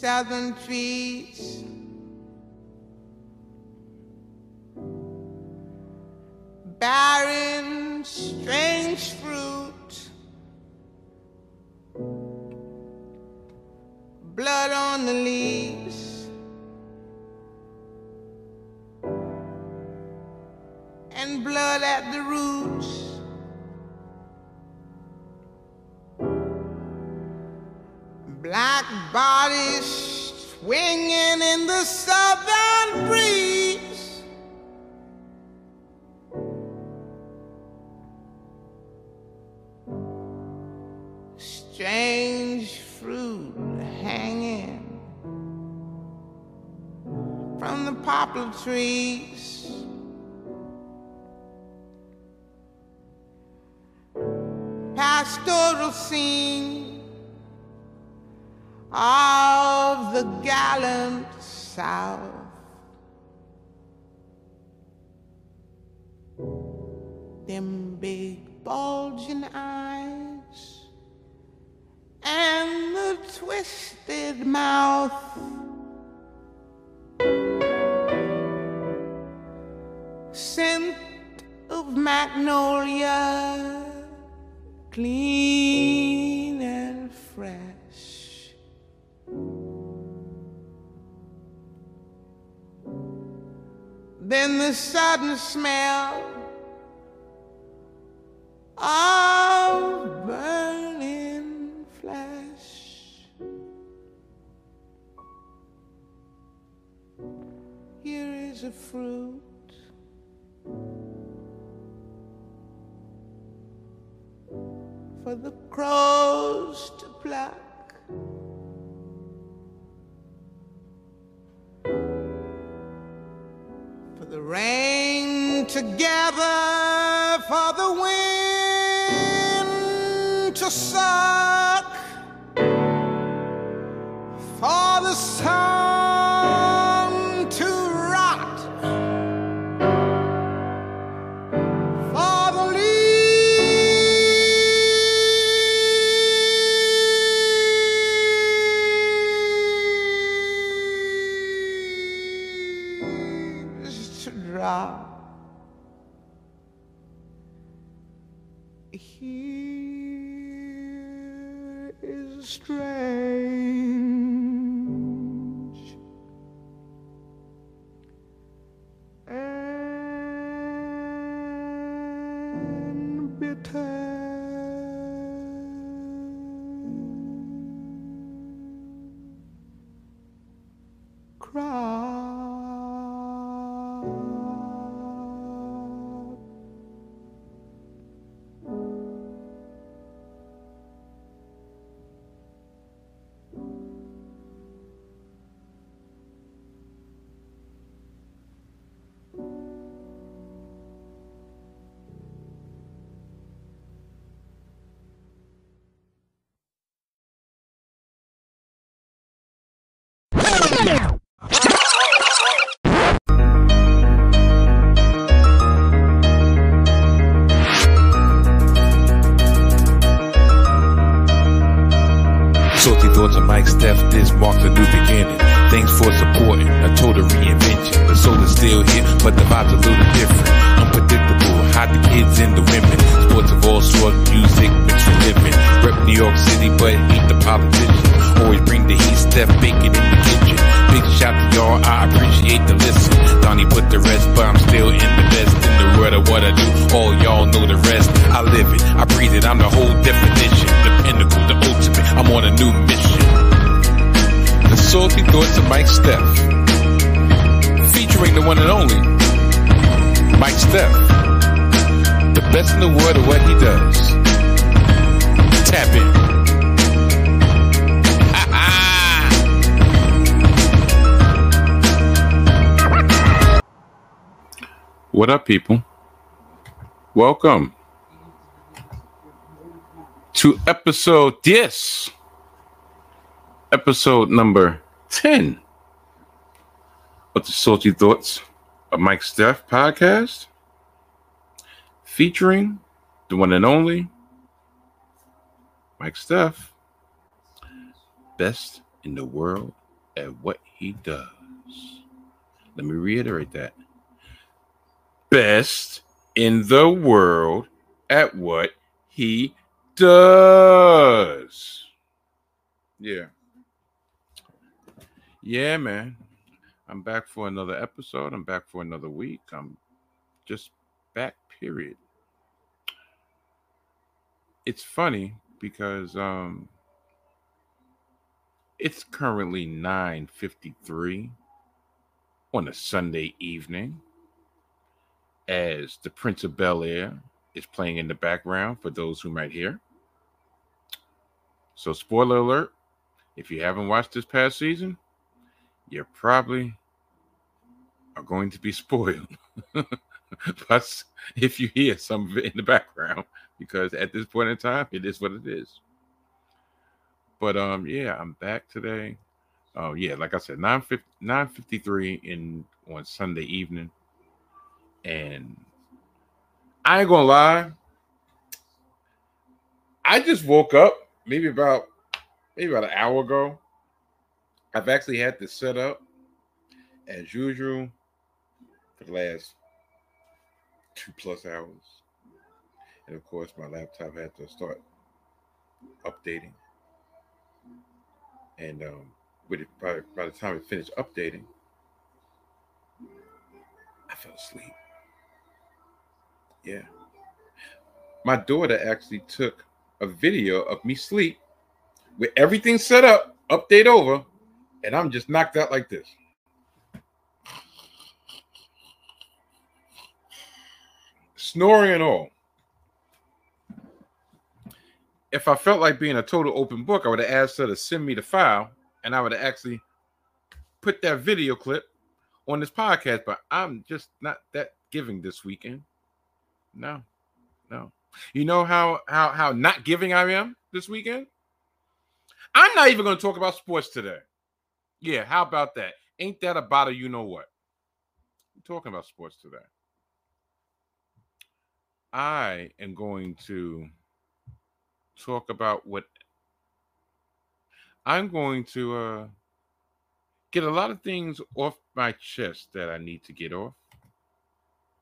seven feet. this sudden smell. What up, people? Welcome to episode this episode number 10 of the Salty Thoughts of Mike Steph podcast featuring the one and only Mike Steph, best in the world at what he does. Let me reiterate that Best in the world at what he does. Yeah. Yeah, man. I'm back for another episode. I'm back for another week. I'm just back, period. It's funny because um it's currently 9:53 on a Sunday evening as the Prince of Bel Air is playing in the background for those who might hear. So, spoiler alert if you haven't watched this past season, you probably are going to be spoiled. Plus, if you hear some of it in the background, because at this point in time, it is what it is. But um, yeah, I'm back today. Oh yeah, like I said, 9 953 in on Sunday evening. And I ain't gonna lie. I just woke up maybe about maybe about an hour ago. I've actually had this set up as usual for the last two plus hours. And of course, my laptop had to start updating. And um, with it, by, by the time it finished updating, I fell asleep. Yeah. My daughter actually took a video of me sleep with everything set up, update over, and I'm just knocked out like this. Snoring and all. If I felt like being a total open book, I would have asked her to send me the file and I would have actually put that video clip on this podcast, but I'm just not that giving this weekend. No, no. You know how how how not giving I am this weekend? I'm not even going to talk about sports today. Yeah, how about that? Ain't that about a you know what? I'm talking about sports today. I am going to talk about what I'm going to uh get a lot of things off my chest that I need to get off.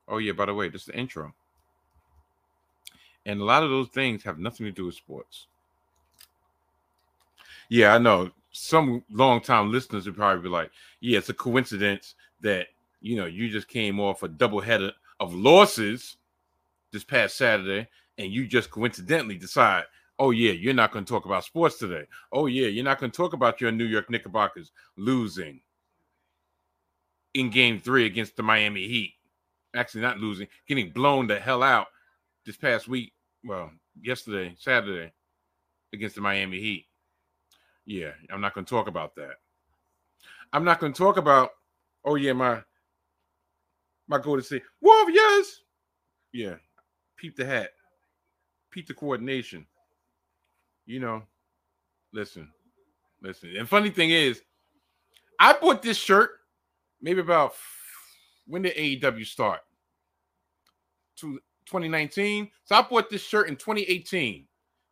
Oh yeah, by the way, this is the intro. And a lot of those things have nothing to do with sports. Yeah, I know. Some long-time listeners would probably be like, yeah, it's a coincidence that you know you just came off a double header of losses this past Saturday, and you just coincidentally decide, oh yeah, you're not going to talk about sports today. Oh yeah, you're not going to talk about your New York Knickerbockers losing in game three against the Miami Heat. Actually, not losing, getting blown the hell out this past week. Well, yesterday, Saturday, against the Miami Heat. Yeah, I'm not going to talk about that. I'm not going to talk about, oh yeah, my my Golden State Warriors. Yeah, peep the hat, peep the coordination. You know, listen, listen. And funny thing is, I bought this shirt maybe about when did AEW start? To 2019. So I bought this shirt in 2018.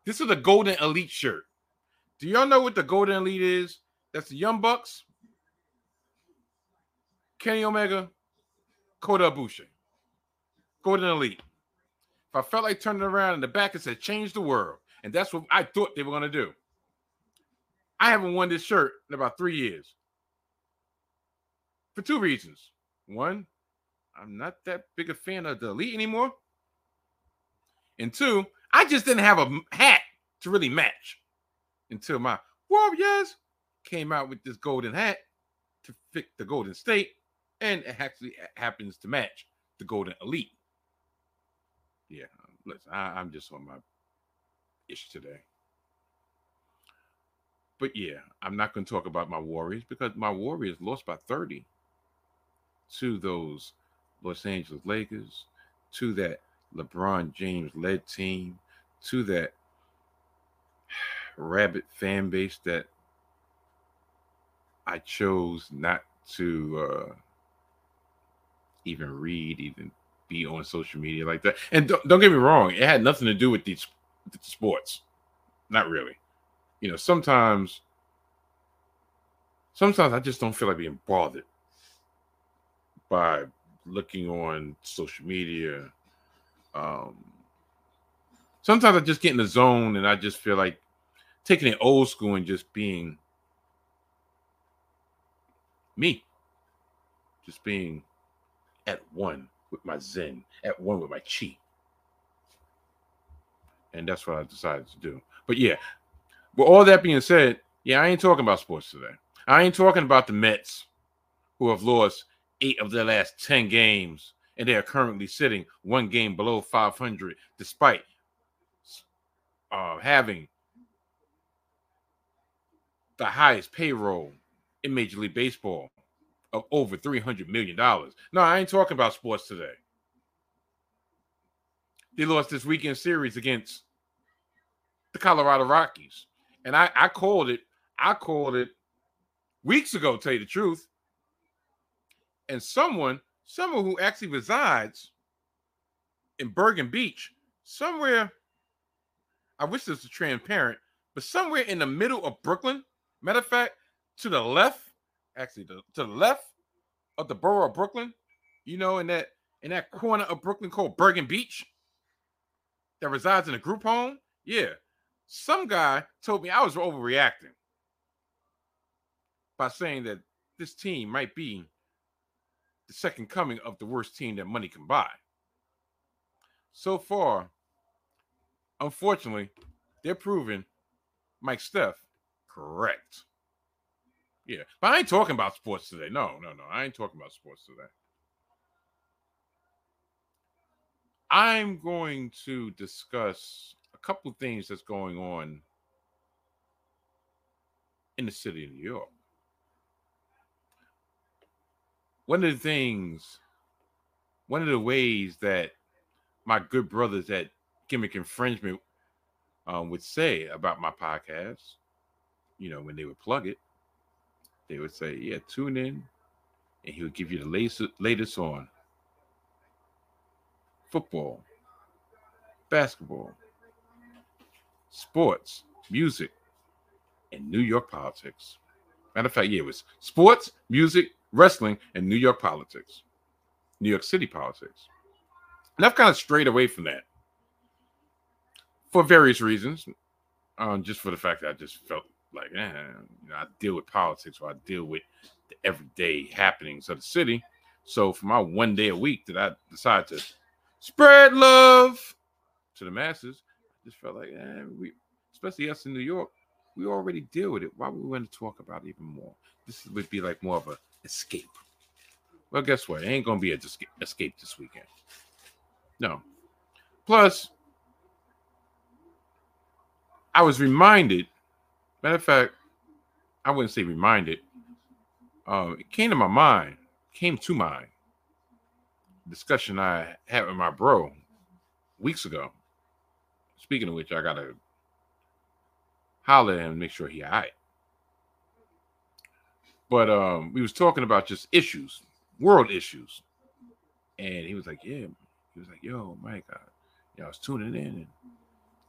This is a Golden Elite shirt. Do y'all know what the Golden Elite is? That's the Young Bucks, Kenny Omega, Kota Ibushi. Golden Elite. If I felt like turning around in the back, it said change the world. And that's what I thought they were going to do. I haven't worn this shirt in about three years for two reasons. One, I'm not that big a fan of the elite anymore. And two, I just didn't have a hat to really match until my Warriors came out with this golden hat to fit the Golden State, and it actually happens to match the Golden Elite. Yeah, listen, I, am just on my ish today. But yeah, I'm not going to talk about my Warriors because my Warriors lost by 30 to those Los Angeles Lakers, to that LeBron James led team, to that rabbit fan base that I chose not to uh, even read, even be on social media like that. And don't, don't get me wrong, it had nothing to do with these sports. Not really. You know, sometimes sometimes I just don't feel like being bothered by looking on social media. Um, sometimes I just get in the zone and I just feel like taking it old school and just being me, just being at one with my Zen, at one with my Chi. And that's what I decided to do. But yeah, with all that being said, yeah, I ain't talking about sports today. I ain't talking about the Mets who have lost eight of their last 10 games and they are currently sitting one game below 500 despite uh, having the highest payroll in Major League Baseball of over $300 million. No, I ain't talking about sports today. They lost this weekend series against the Colorado Rockies. And I, I called it, I called it weeks ago, tell you the truth. And someone, someone who actually resides in Bergen Beach, somewhere, I wish this was transparent, but somewhere in the middle of Brooklyn, matter of fact, to the left, actually to, to the left of the borough of Brooklyn, you know, in that in that corner of Brooklyn called Bergen Beach, that resides in a group home. Yeah, some guy told me I was overreacting by saying that this team might be the second coming of the worst team that money can buy. So far, unfortunately, they're proving Mike Steph correct. Yeah, but I ain't talking about sports today. No, no, no. I ain't talking about sports today. I'm going to discuss a couple things that's going on in the city of New York. One of the things, one of the ways that my good brothers at Gimmick Infringement um, would say about my podcast, you know, when they would plug it, they would say, "Yeah, tune in," and he would give you the latest latest on football, basketball, sports, music, and New York politics. Matter of fact, yeah, it was sports, music, wrestling, and New York politics, New York City politics. And I've kind of strayed away from that for various reasons. Um, just for the fact that I just felt like, eh, you know, I deal with politics or I deal with the everyday happenings of the city. So for my one day a week that I decided to spread love to the masses, I just felt like, eh, we, especially us in New York, we already deal with it. Why would we want to talk about it even more? This would be like more of a escape. Well, guess what? It ain't gonna be a escape this weekend. No. Plus, I was reminded Matter of fact, I wouldn't say reminded. Uh, it came to my mind, came to mind. Discussion I had with my bro weeks ago. Speaking of which, I gotta holler at him and make sure he all right. But um, we was talking about just issues, world issues, and he was like, "Yeah," he was like, "Yo, Mike, I, you know, I was tuning in, and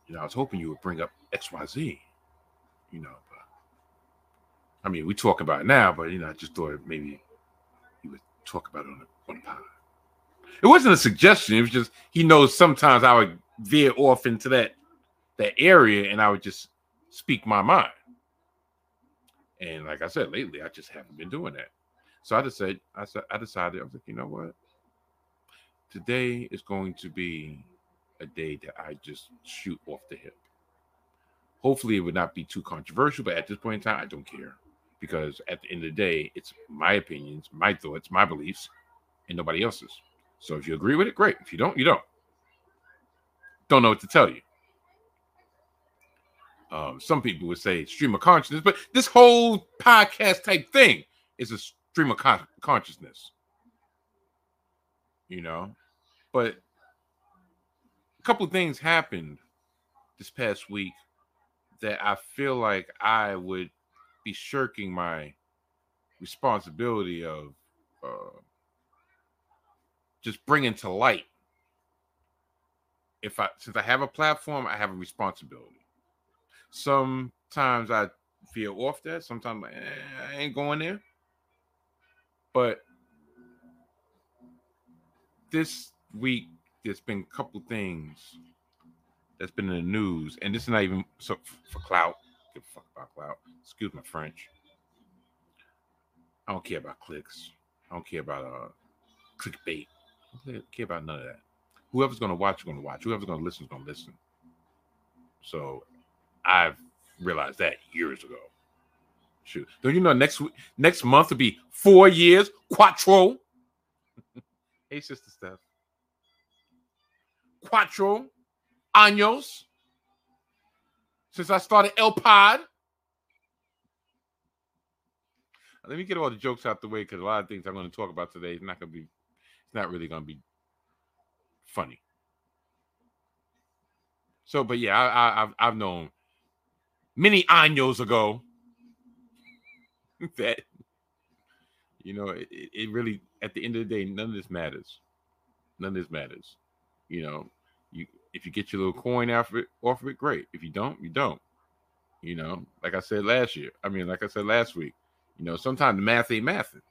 you know, I was hoping you would bring up X, Y, Z." you know. But I mean, we talk about it now, but you know, I just thought maybe he would talk about it on the, on pod. It wasn't a suggestion. It was just he knows sometimes I would veer off into that that area, and I would just speak my mind. And like I said, lately I just haven't been doing that. So I said, I said, I decided I was like, you know what? Today is going to be a day that I just shoot off the hip. Hopefully, it would not be too controversial, but at this point in time, I don't care because at the end of the day, it's my opinions, my thoughts, my beliefs, and nobody else's. So if you agree with it, great. If you don't, you don't. Don't know what to tell you. Um, some people would say stream of consciousness, but this whole podcast type thing is a stream of con- consciousness. You know, but a couple of things happened this past week that I feel like I would be shirking my responsibility of uh, just bringing to light. If I, since I have a platform, I have a responsibility. Sometimes I veer off that. Sometimes eh, I ain't going there. But this week, there's been a couple things that's been in the news, and this is not even so for clout. Give a fuck about clout. Excuse my French. I don't care about clicks. I don't care about uh clickbait. I don't care about none of that. Whoever's gonna watch gonna watch. Whoever's gonna listen is gonna listen. So I've realized that years ago. Shoot. Don't you know next week, next month will be four years? Quattro. hey, sister Steph. Quattro años since I started El Pod. Let me get all the jokes out the way because a lot of things I'm going to talk about today is not going to be, it's not really going to be funny. So, but yeah, I, have I've known many años ago that you know it, it really at the end of the day none of this matters. None of this matters. You know, you if you get your little coin off of it, off of it, great. If you don't, you don't. You know, like I said last year. I mean, like I said last week. You know, sometimes the math ain't mathing,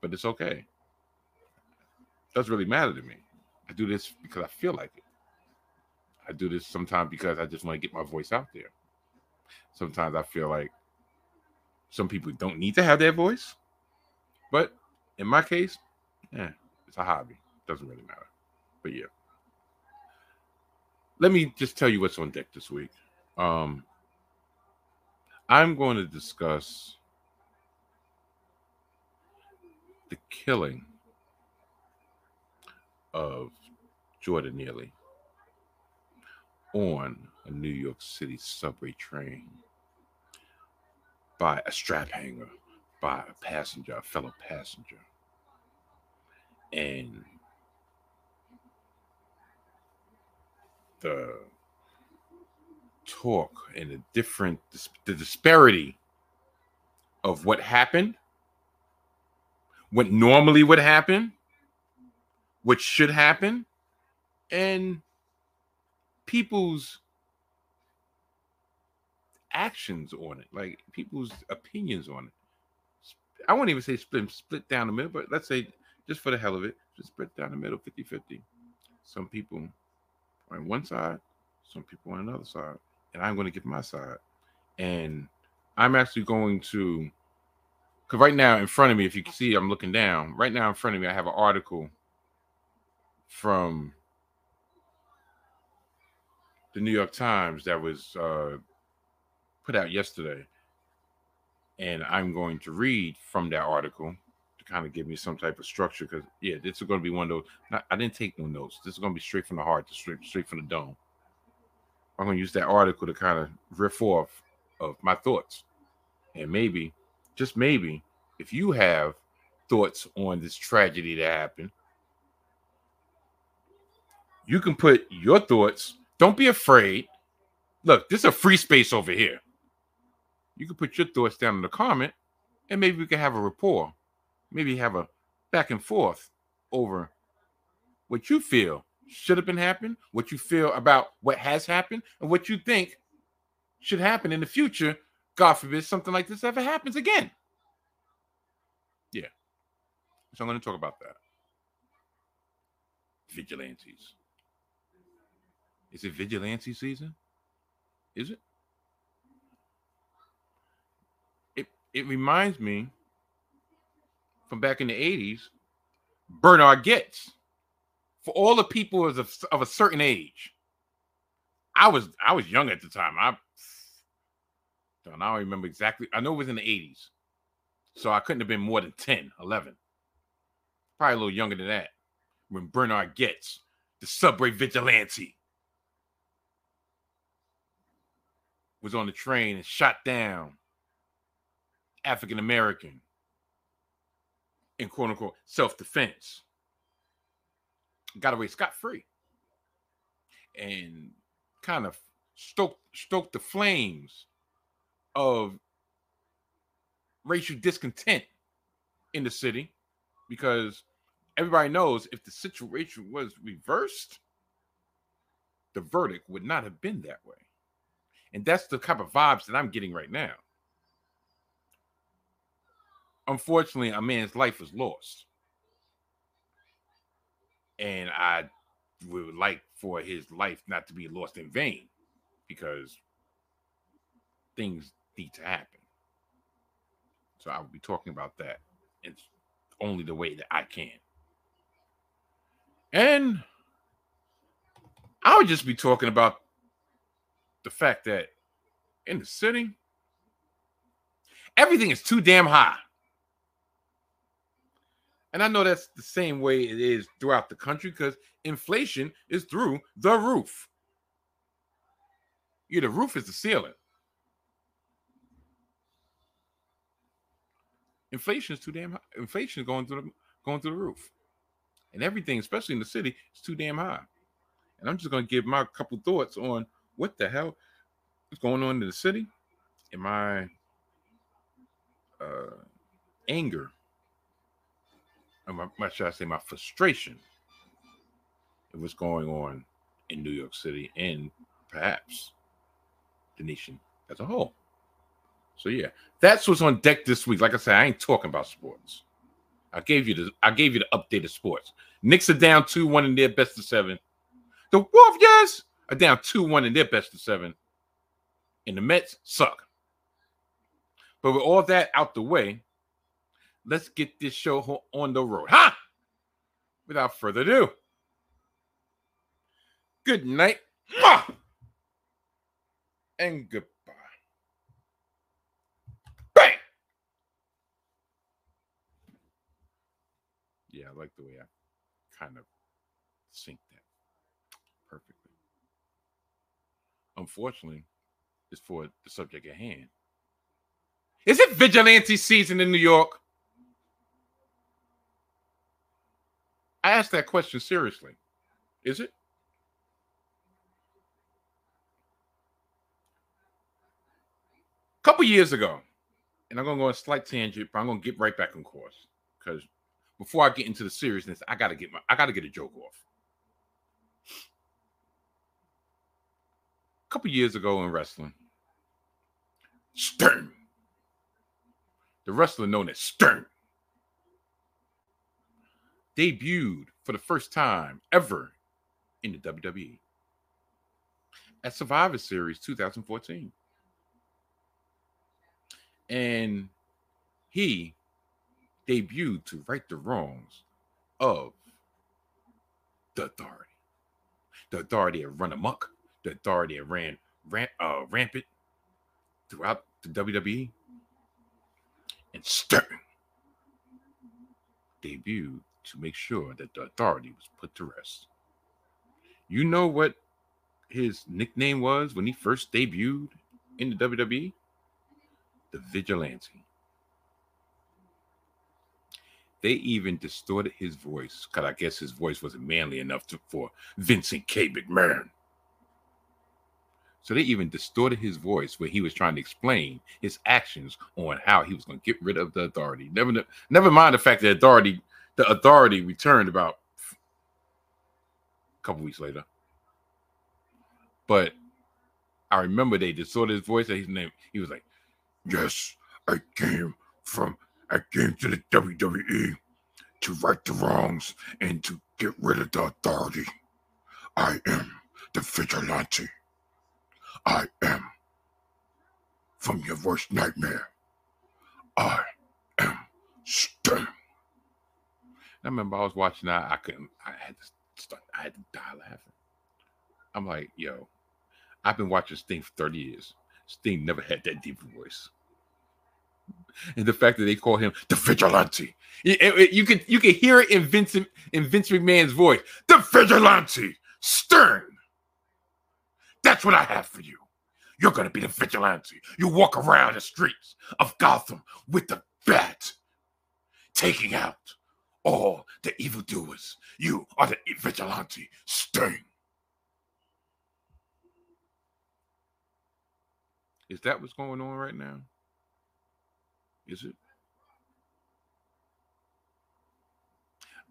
but it's okay. Doesn't really matter to me. I do this because I feel like it. I do this sometimes because I just want to get my voice out there. Sometimes I feel like some people don't need to have that voice, but in my case, yeah, it's a hobby. Doesn't really matter. But yeah. Let me just tell you what's on deck this week. Um, I'm going to discuss the killing of Jordan Neely on a New York City subway train by a strap hanger by a passenger, a fellow passenger. And the talk and the different the disparity of what happened what normally would happen what should happen and people's actions on it, like people's opinions on it. I won't even say split split down the middle, but let's say just for the hell of it, just split down the middle 50-50. Some people on one side, some people on another side. And I'm going to give my side. And I'm actually going to because right now in front of me, if you can see, I'm looking down. Right now in front of me, I have an article from the New York Times that was uh, put out yesterday. And I'm going to read from that article to kind of give me some type of structure because, yeah, this is going to be one of those. I didn't take no notes. This is going to be straight from the heart, straight, straight from the dome. I'm going to use that article to kind of riff off of my thoughts. And maybe, just maybe, if you have thoughts on this tragedy that happened, you can put your thoughts don't be afraid. Look, this is a free space over here. You can put your thoughts down in the comment, and maybe we can have a rapport. Maybe have a back and forth over what you feel should have been happening, what you feel about what has happened, and what you think should happen in the future. God forbid something like this ever happens again. Yeah. So I'm going to talk about that. Vigilantes. Is it vigilante season? Is it? It reminds me from back in the 80s, Bernard Goetz. For all the people of, of a certain age. I was I was young at the time. I don't I don't remember exactly. I know it was in the 80s. So I couldn't have been more than 10, 11. Probably a little younger than that. When Bernard Goetz, the subway vigilante. was on the train and shot down African American in quote unquote self defense. Got away scot free and kind of stoked stoked the flames of racial discontent in the city because everybody knows if the situation was reversed, the verdict would not have been that way. And that's the type of vibes that I'm getting right now. Unfortunately, a man's life was lost. And I would like for his life not to be lost in vain because things need to happen. So I will be talking about that. It's only the way that I can. And I would just be talking about the fact that in the city, everything is too damn high. And I know that's the same way it is throughout the country because inflation is through the roof. Yeah, the roof is the ceiling. Inflation is too damn high. Inflation is going through the going through the roof. And everything, especially in the city, is too damn high. And I'm just gonna give my couple thoughts on what the hell is going on in the city and my uh, anger or my, my, should I say my frustration of what's going on in New York City and perhaps the nation as a whole. So yeah, that's what's on deck this week. Like I said, I ain't talking about sports. I gave you the I gave you the updated sports. Knicks are down 2-1 in their best of seven. The Wolf Warriors are down 2-1 in their best of seven. And the Mets suck. But with all that out the way, let's get this show on the road. Ha! Without further ado. Good night. And goodbye. Bang! Yeah, I like the way I kind of sync that perfectly. Unfortunately, it's for the subject at hand. Is it vigilante season in New York? I ask that question seriously. Is it? A couple years ago, and I'm gonna go on a slight tangent, but I'm gonna get right back on course because before I get into the seriousness, I gotta get my I gotta get a joke off. A couple years ago in wrestling, Sting, the wrestler known as Sting, debuted for the first time ever in the WWE at Survivor Series 2014. And he debuted to right the wrongs of the authority. The authority had run amok, the authority had ran uh, rampant throughout the WWE. And Sting debuted to make sure that the authority was put to rest. You know what his nickname was when he first debuted in the WWE? The Vigilante. They even distorted his voice because I guess his voice wasn't manly enough to, for Vincent K. McMahon. So they even distorted his voice when he was trying to explain his actions on how he was going to get rid of the authority. Never, never mind the fact that authority the authority returned about a couple weeks later. But I remember they just saw this voice and his name. He was like, Yes, I came from I came to the WWE to right the wrongs and to get rid of the authority. I am the vigilante. I am from your worst nightmare. I am Sting. I remember I was watching that. I couldn't. I had to start. I had to die laughing. I'm like, yo, I've been watching Sting for 30 years. Sting never had that deep voice. And the fact that they call him the vigilante, it, it, you could you could hear it in Vincent in Vince McMahon's voice. The vigilante, Sting. That's what I have for you. You're gonna be the vigilante. You walk around the streets of Gotham with the bat, taking out all the evildoers. You are the vigilante Sting. Is that what's going on right now? Is it?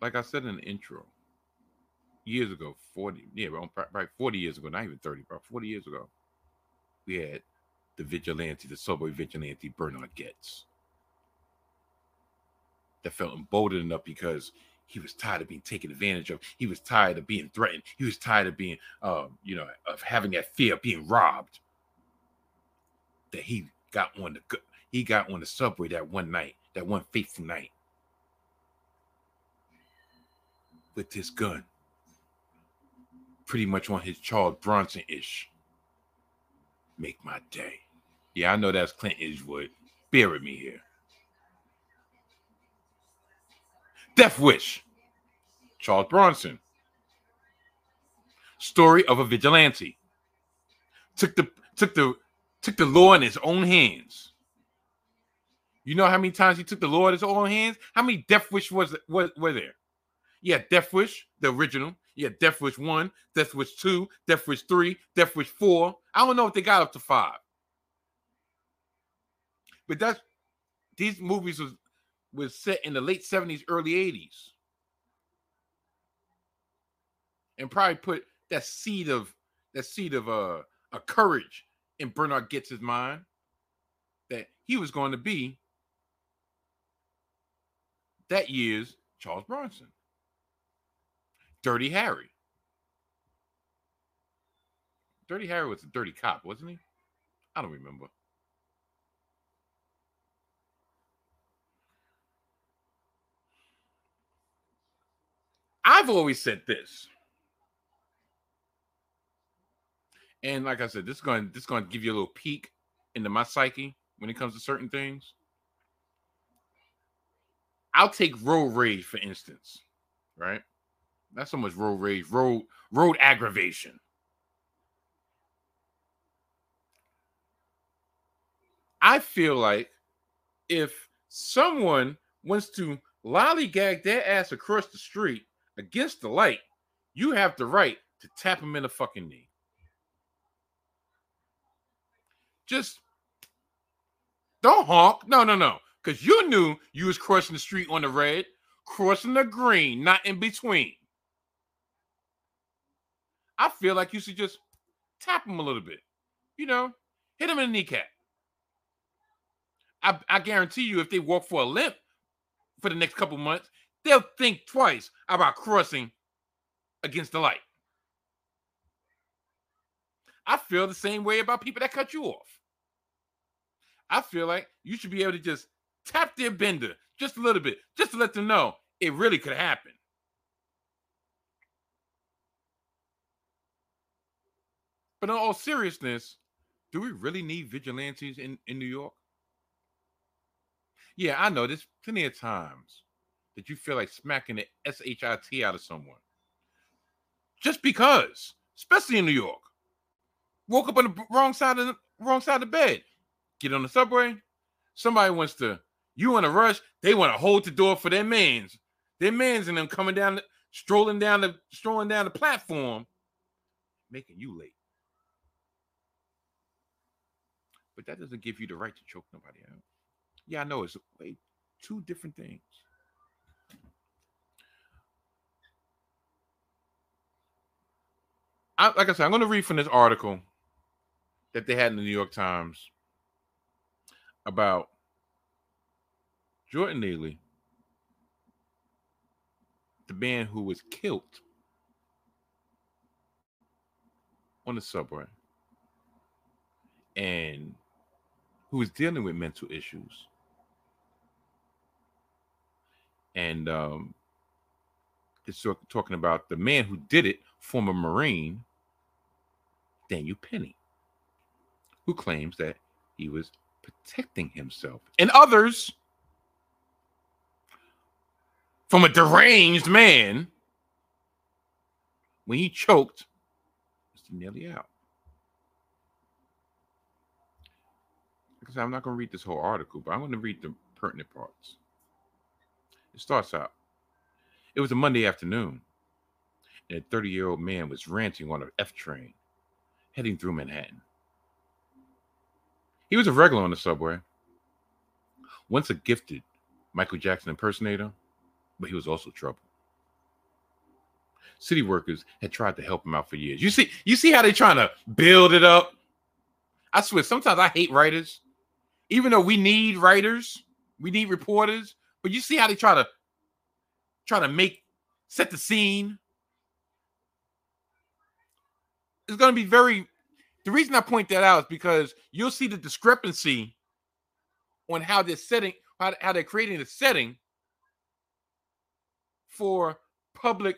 Like I said in the intro, years ago, 40, yeah, about 40 years ago, not even 30, about 40 years ago, we had the vigilante, the subway vigilante Bernard Goetz that felt emboldened enough because he was tired of being taken advantage of. He was tired of being threatened. He was tired of being, um, you know, of having that fear of being robbed. That he got on the he got on the subway that one night, that one fateful night, with this gun, pretty much on his Charles Bronson ish. Make my day. Yeah, I know that's Clint Eastwood. Bear with me here. Death Wish, Charles Bronson. Story of a vigilante. Took the took the took the law in his own hands. You know how many times he took the law in his own hands? How many Death Wish was was were there? Yeah, Death Wish, the original. Yeah, Death Wish 1, Death Wish 2, Death Wish 3, Death Wish 4. I don't know if they got up to five. But that's these movies was was set in the late 70s, early 80s. And probably put that seed of that seed of uh, a courage in Bernard Goetz's mind that he was going to be that year's Charles Bronson. Dirty Harry. Dirty Harry was a dirty cop, wasn't he? I don't remember. I've always said this. And like I said, this is going this is going to give you a little peek into my psyche when it comes to certain things. I'll take road rage for instance, right? Not so much road rage, road road aggravation. I feel like if someone wants to lollygag their ass across the street against the light, you have the right to tap him in the fucking knee. Just don't honk. No, no, no. Because you knew you was crossing the street on the red, crossing the green, not in between. I feel like you should just tap him a little bit. You know, hit him in the kneecap. I, I guarantee you, if they walk for a limp for the next couple months, they'll think twice about crossing against the light. I feel the same way about people that cut you off. I feel like you should be able to just tap their bender just a little bit, just to let them know it really could happen. But in all seriousness, do we really need vigilantes in, in New York? Yeah, I know there's plenty of times that you feel like smacking the shit out of someone just because, especially in New York. Woke up on the wrong side of the wrong side of the bed. Get on the subway. Somebody wants to. You in a rush. They want to hold the door for their mans. Their mans and them coming down, strolling down the strolling down the platform, making you late. But that doesn't give you the right to choke nobody out. Yeah, I know it's way two different things. I, like I said, I'm going to read from this article that they had in the New York Times about Jordan Neely, the man who was killed on the subway and who was dealing with mental issues. And um, it's talking about the man who did it, former Marine Daniel Penny, who claims that he was protecting himself and others from a deranged man when he choked Mr. Neely out. Because I'm not going to read this whole article, but I'm going to read the pertinent parts. It starts out. It was a Monday afternoon, and a 30 year old man was ranting on an F train heading through Manhattan. He was a regular on the subway, once a gifted Michael Jackson impersonator, but he was also trouble. City workers had tried to help him out for years. You see, you see how they're trying to build it up. I swear, sometimes I hate writers, even though we need writers, we need reporters, But you see how they try to try to make set the scene. It's going to be very. The reason I point that out is because you'll see the discrepancy on how they're setting, how, how they're creating the setting for public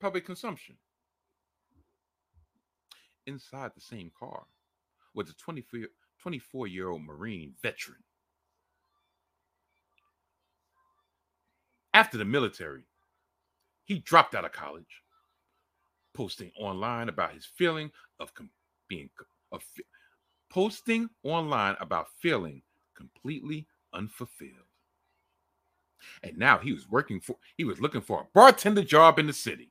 public consumption. Inside the same car was a 24, 24 year old Marine veteran. After the military, he dropped out of college, posting online about his feeling of com- being of posting online about feeling completely unfulfilled. And now he was working for he was looking for a bartender job in the city.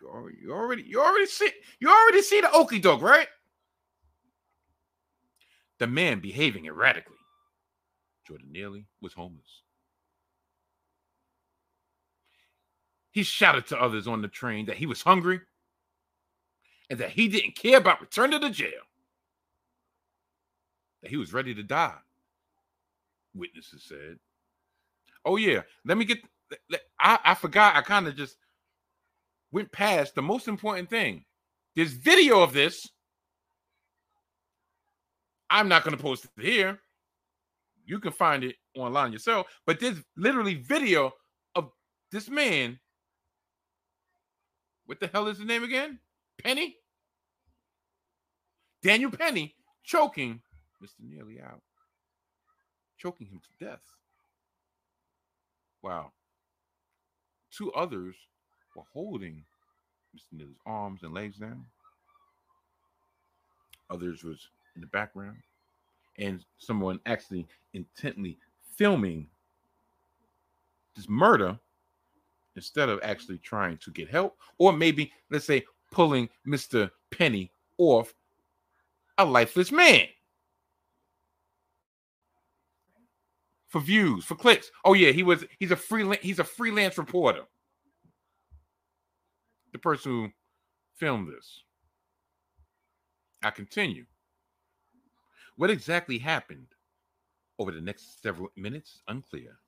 You already, you already, you already see, you already see the okey doke, right? The man behaving erratically. Jordan Neely was homeless. He shouted to others on the train that he was hungry and that he didn't care about returning to jail. That he was ready to die. Witnesses said. Oh yeah, let me get. I, I forgot. I kind of just went past the most important thing. There's video of this. I'm not going to post it here. You can find it online yourself, but there's literally video of this man. What the hell is his name again? Penny? Daniel Penny choking Mr. Neely out, choking him to death. Wow. Two others were holding Mr. Neely's arms and legs down. Others was in the background, and someone actually intently filming this murder instead of actually trying to get help, or maybe let's say pulling Mr. Penny off a lifeless man. For views, for clicks. Oh yeah, he was he's a freelance he's a freelance reporter the person who filmed this. I continue. What exactly happened over the next several minutes? Unclear.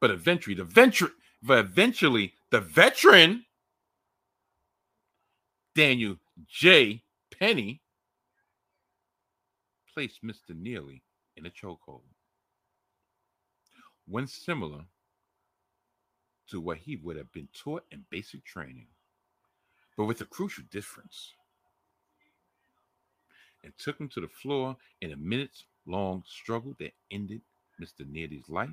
But eventually, the venture, but eventually, the veteran Daniel J. Penny placed Mr. Neely in a chokehold. One similar to what he would have been taught in basic training but with a crucial difference. And took him to the floor in a minutes long struggle that ended Mr. Neely's life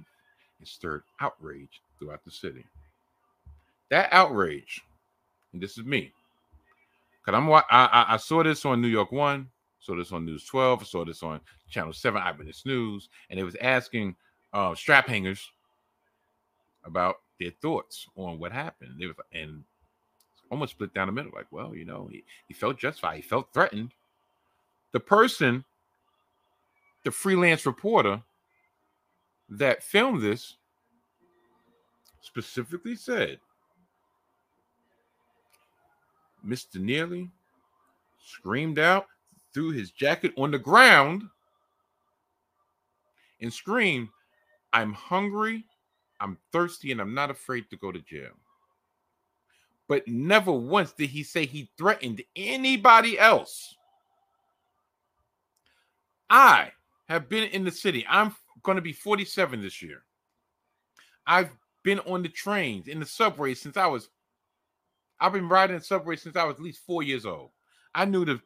and stirred outrage throughout the city. That outrage, and this is me, because I'm I, I, I saw this on New York One, saw this on News 12, I saw this on Channel 7 Eyewitness News, and it was asking uh, strap hangers about their thoughts on what happened. They was, and almost split down the middle. Like, well, you know, he, he felt justified. He felt threatened. The person, the freelance reporter that filmed this, specifically said, Mr. Neely screamed out, threw his jacket on the ground, and screamed, I'm hungry, I'm thirsty, and I'm not afraid to go to jail but never once did he say he threatened anybody else. I have been in the city. I'm going to be 47 this year. I've been on the trains, in the subway since I was, I've been riding the subway since I was at least four years old. I knew the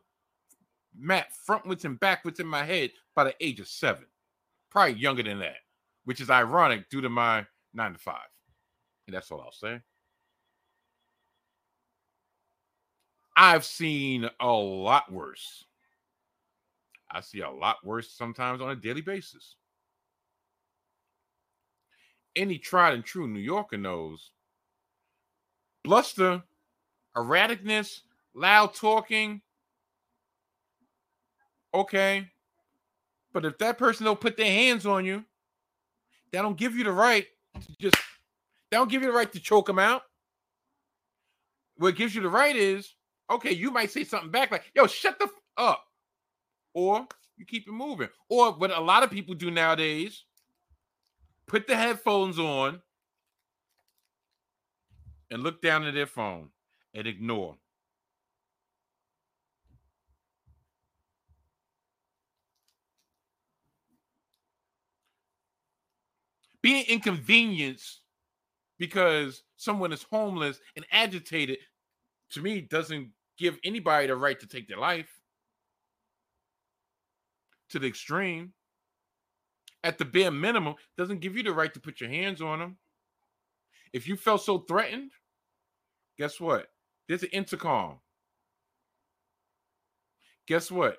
map frontwards and backwards in my head by the age of seven, probably younger than that, which is ironic due to my nine to five. And that's all I'll say. I've seen a lot worse. I see a lot worse sometimes on a daily basis. Any tried and true New Yorker knows bluster, erraticness, loud talking. Okay. But if that person don't put their hands on you, they don't give you the right to just they don't give you the right to choke them out. What gives you the right is okay, you might say something back like, yo, shut the f- up. Or you keep it moving. Or what a lot of people do nowadays, put the headphones on and look down at their phone and ignore. Being inconvenienced because someone is homeless and agitated to me doesn't give anybody the right to take their life to the extreme. At the bare minimum, doesn't give you the right to put your hands on them. If you felt so threatened, guess what? There's an intercom. Guess what?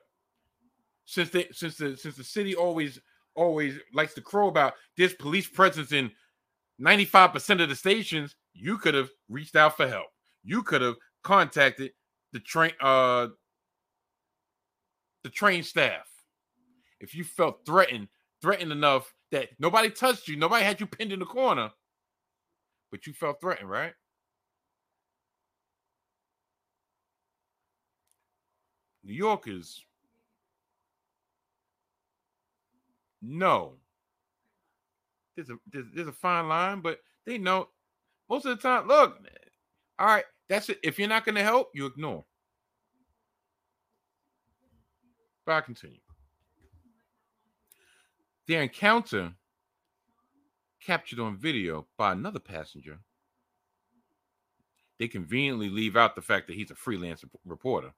Since the since the since the city always always likes to crow about this police presence in 95% of the stations, you could have reached out for help. You could have contacted the train uh the train staff. If you felt threatened, threatened enough that nobody touched you, nobody had you pinned in the corner, but you felt threatened, right? New Yorkers, no. There's a there's, there's a fine line, but they know most of the time. Look, all right, that's it. If you're not going to help, you ignore. But I continue. Their encounter, captured on video by another passenger, they conveniently leave out the fact that he's a freelance reporter,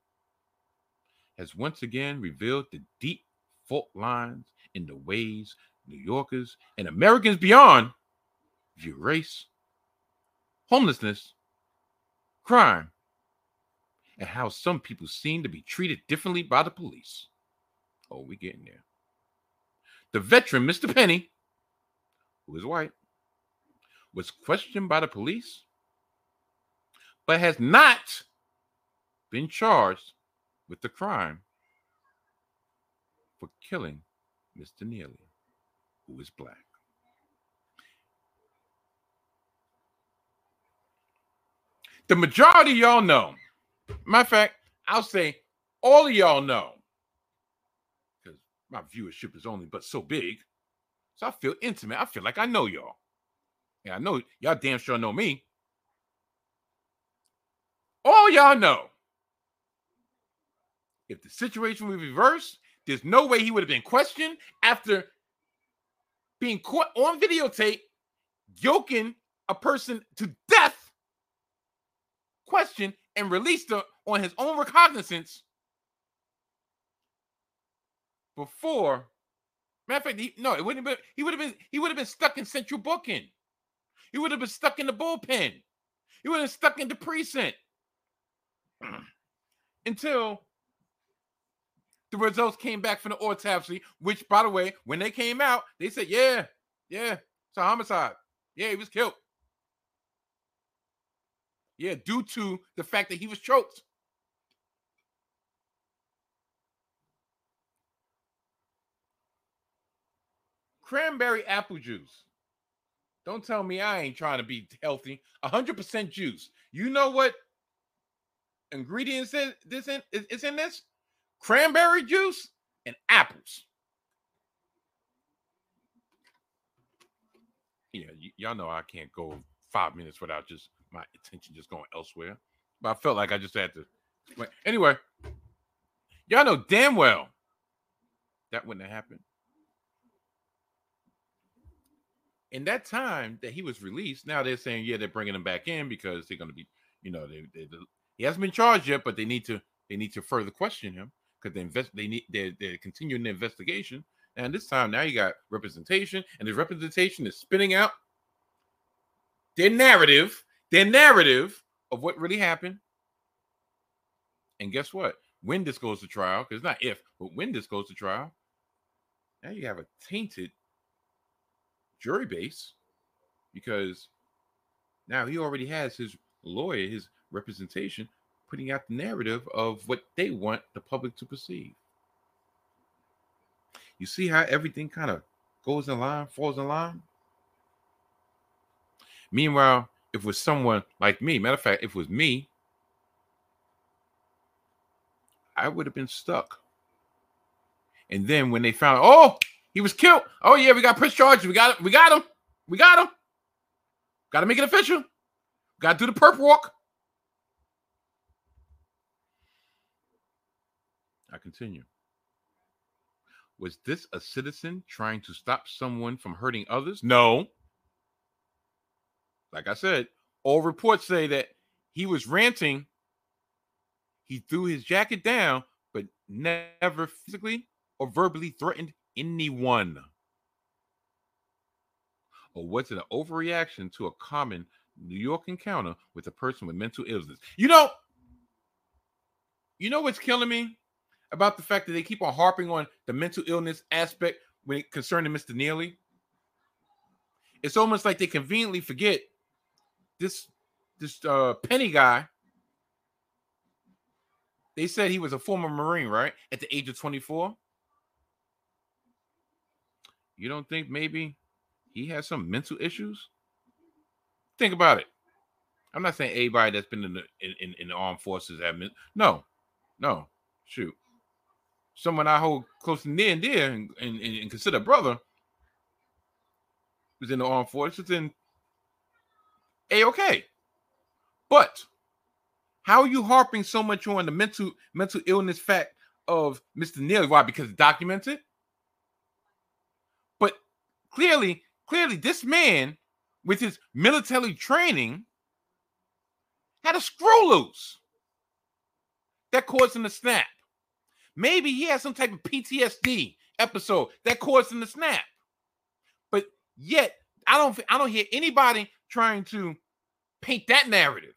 has once again revealed the deep fault lines in the ways New Yorkers and Americans beyond view race, homelessness, crime, and how some people seem to be treated differently by the police. Oh, we're getting there. The veteran, Mr. Penny, who is white, was questioned by the police, but has not been charged with the crime for killing Mr. Neely, who is black. The majority y'all know. Matter of fact, I'll say all of y'all know my viewership is only but so big. So I feel intimate. I feel like I know y'all. And I know y'all damn sure know me. All y'all know. If the situation was reversed, there's no way he would have been questioned after being caught on videotape, yoking a person to death, questioned and released on his own recognizance before. Matter of fact, he, no, it wouldn't have been. He would have been. He would have been stuck in central booking. He would have been stuck in the bullpen. He would have been stuck in the precinct until the results came back from the autopsy. Which, by the way, when they came out, they said, "Yeah, yeah, it's a homicide. Yeah, he was killed. Yeah, due to the fact that he was choked." Cranberry apple juice. Don't tell me I ain't trying to be healthy. 100% juice. You know what ingredients is this in is, in this? Cranberry juice and apples. Yeah, y- y'all know I can't go five minutes without just my attention just going elsewhere. But I felt like I just had to. Anyway, y'all know damn well that wouldn't have happened in that time that he was released, now they're saying, yeah, they're bringing him back in because they're going to be, you know, they, they, they, he hasn't been charged yet, but they need to they need to further question him because they invest they need they're, they're continuing the investigation. And this time now you got representation, and the representation is spinning out their narrative, their narrative of what really happened. And guess what? When this goes to trial, because not if, but when this goes to trial, now you have a tainted jury base because now he already has his lawyer, his representation, putting out the narrative of what they want the public to perceive. You see how everything kind of goes in line, falls in line? Meanwhile, if it was someone like me, matter of fact, if it was me, I would have been stuck And then when they found, oh, he was killed. Oh yeah, we got press charges. We got. We got him. We got him. Got to make it official. Got to do the perp walk. I continue. Was this a citizen trying to stop someone from hurting others? No. Like I said, all reports say that he was ranting. He threw his jacket down, but never physically or verbally threatened anyone. Or was it an overreaction to a common New York encounter with a person with mental illness? You know, you know what's killing me about the fact that they keep on harping on the mental illness aspect when it concerning Mr. Neely? It's almost like they conveniently forget this this uh Penny guy. They said he was a former Marine, right? At the age of 24. You don't think maybe he has some mental issues? Think about it. I'm not saying anybody that's been in the in, in, the armed forces have been, no, no, shoot. Someone I hold close near and dear and, and, and consider brother was in the armed forces and a okay. But how are you harping so much on the mental mental illness fact of Mr. Neely? Why? Because it's documented. Clearly, clearly, this man with his military training had a screw loose that caused him to snap. Maybe he had some type of PTSD episode that caused him to snap. But yet, I don't I don't hear anybody trying to paint that narrative.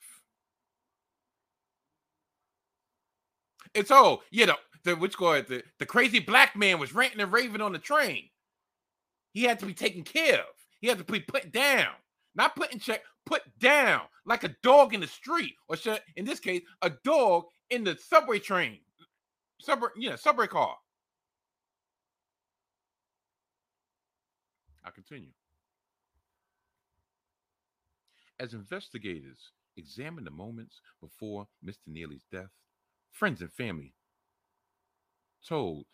It's oh yeah, the, the which call it the, the crazy black man was ranting and raving on the train. He had to be taken care of. He had to be put down, not put in check, put down like a dog in the street, or should, in this case, a dog in the subway train, subway, yeah, subway car. I continue. As investigators examined the moments before Mr. Neely's death, friends and family told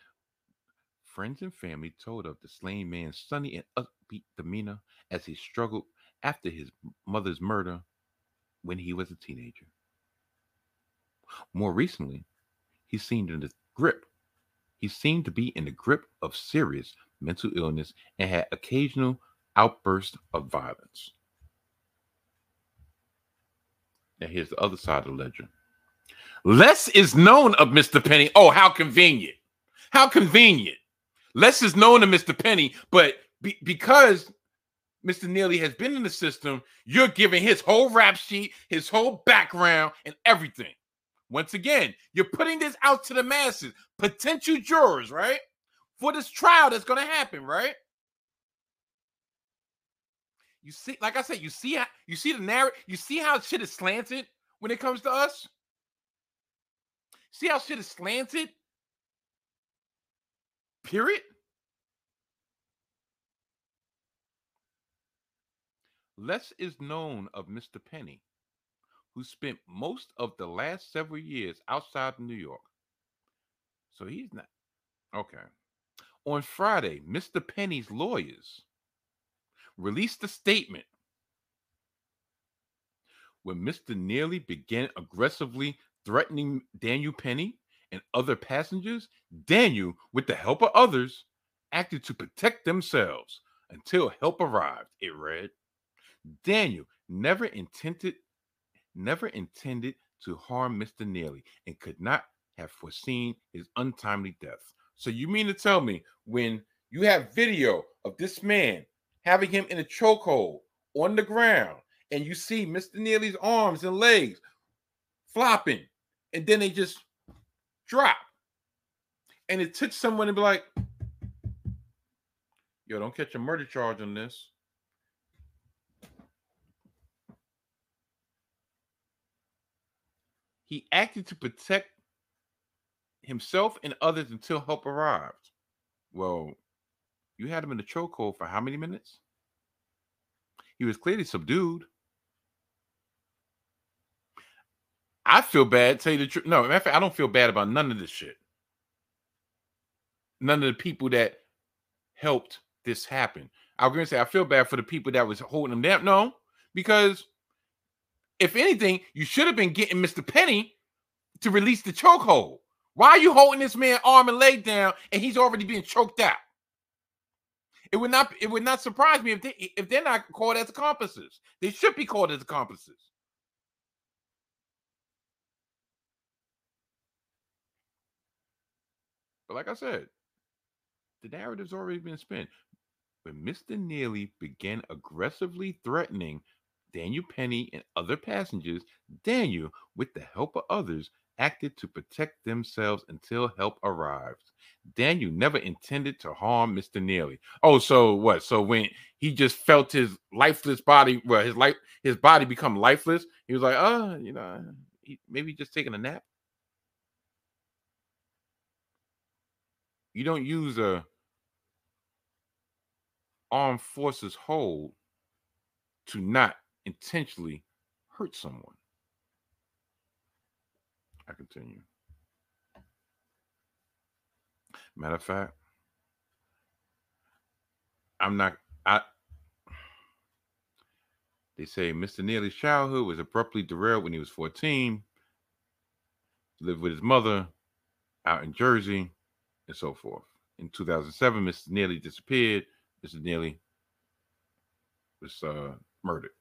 friends and family told of the slain man's sunny and upbeat demeanor as he struggled after his mother's murder when he was a teenager. More recently, he seemed in the grip. He seemed to be in the grip of serious mental illness and had occasional outbursts of violence. Now, here's the other side of the ledger. Less is known of Mr. Penny. Oh, how convenient. How convenient. Less is known of Mr. Penny, but be, because Mr. Neely has been in the system, you're giving his whole rap sheet, his whole background, and everything. Once again, you're putting this out to the masses, potential jurors, right? For this trial that's going to happen, right? You see, like I said, you see how you see the narrative, you see how shit is slanted when it comes to us. See how shit is slanted? Period. Less is known of Mr. Penny, who spent most of the last several years outside of New York. So he's not okay. On Friday, Mr. Penny's lawyers released a statement when Mr. Neely began aggressively threatening Daniel Penny and other passengers, Daniel, with the help of others, acted to protect themselves until help arrived. It read, Daniel never intended never intended to harm Mr. Neely and could not have foreseen his untimely death. So you mean to tell me when you have video of this man having him in a chokehold on the ground, and you see Mr. Neely's arms and legs flopping, and then they just drop. And it took someone to be like, yo, don't catch a murder charge on this. He acted to protect himself and others until help arrived. Well, you had him in the chokehold for how many minutes? He was clearly subdued. I feel bad. Tell you the truth. No, matter of fact, I don't feel bad about none of this shit. none of the people that helped this happen. I was gonna say I feel bad for the people that was holding them down. No, because if anything, you should have been getting Mr. Penny to release the chokehold. Why are you holding this man arm and leg down and he's already being choked out? It would not it would not surprise me if they if they're not called as accomplices. They should be called as accomplices. But like I said, the narrative's already been spent. When Mr. Neely began aggressively threatening Daniel Penny and other passengers, Daniel, with the help of others, acted to protect themselves until help arrived. Daniel never intended to harm Mr. Neely. Oh, so what? So when he just felt his lifeless body, well, his life, his body become lifeless, he was like, oh, you know, he, maybe just taking a nap. You don't use a armed forces hold to not intentionally hurt someone. I continue. Matter of fact, I'm not. I. They say Mr. Neely's childhood was abruptly derailed when he was 14. Lived with his mother out in Jersey and so forth. In 2007, Mr. Neely disappeared. Mr. Neely was uh, murdered.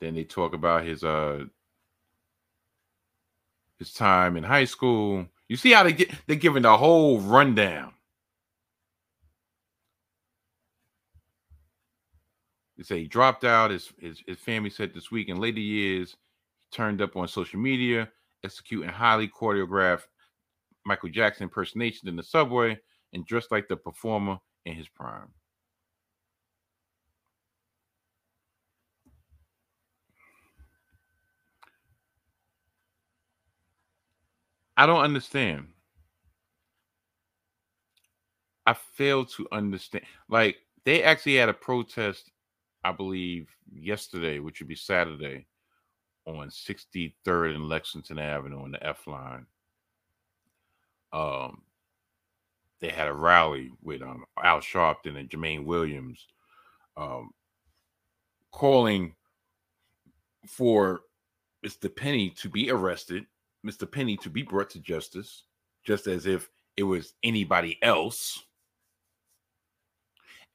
Then they talk about his uh his time in high school. You see how they get they're giving the whole rundown. They say he dropped out. His, his his family said this week in later years, he turned up on social media, executing highly choreographed Michael Jackson impersonation in the subway and dressed like the performer in his prime. I don't understand. I fail to understand. Like they actually had a protest, I believe, yesterday, which would be Saturday, on 63rd and Lexington Avenue on the F line. Um, they had a rally with um, Al Sharpton and Jumaane Williams, um, calling for Mr. Penny to be arrested Mr. Penny to be brought to justice, just as if it was anybody else.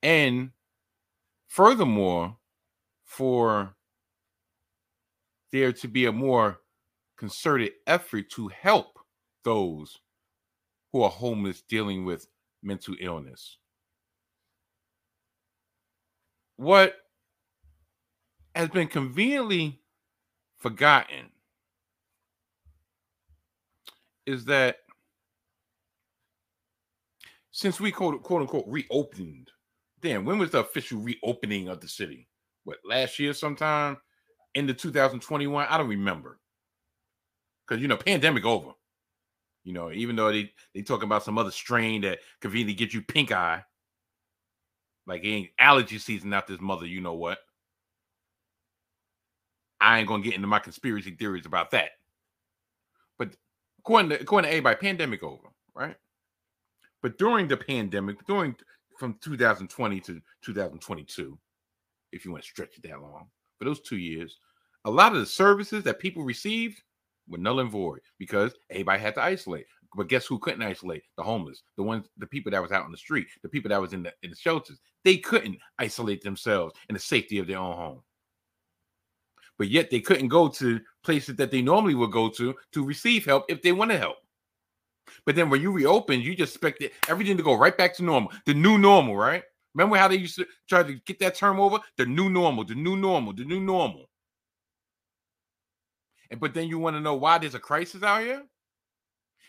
And furthermore, for there to be a more concerted effort to help those who are homeless dealing with mental illness. What has been conveniently forgotten is that since we quote, quote unquote reopened, damn, when was the official reopening of the city? What last year sometime into 2021? I don't remember. Because you know, pandemic over. You know, even though they they talking about some other strain that conveniently get you pink eye. Like it ain't allergy season out this mother, you know what? I ain't gonna get into my conspiracy theories about that. But according to according to everybody, pandemic over, right? But during the pandemic, during from 2020 to 2022, if you want to stretch it that long, for those two years, a lot of the services that people received were null and void because everybody had to isolate. But guess who couldn't isolate? The homeless, the ones, the people that was out on the street, the people that was in the in the shelters. They couldn't isolate themselves in the safety of their own home but yet they couldn't go to places that they normally would go to to receive help if they want to help. But then when you reopen, you just expect everything to go right back to normal, the new normal, right? Remember how they used to try to get that term over? The new normal, the new normal, the new normal. And but then you want to know why there's a crisis out here?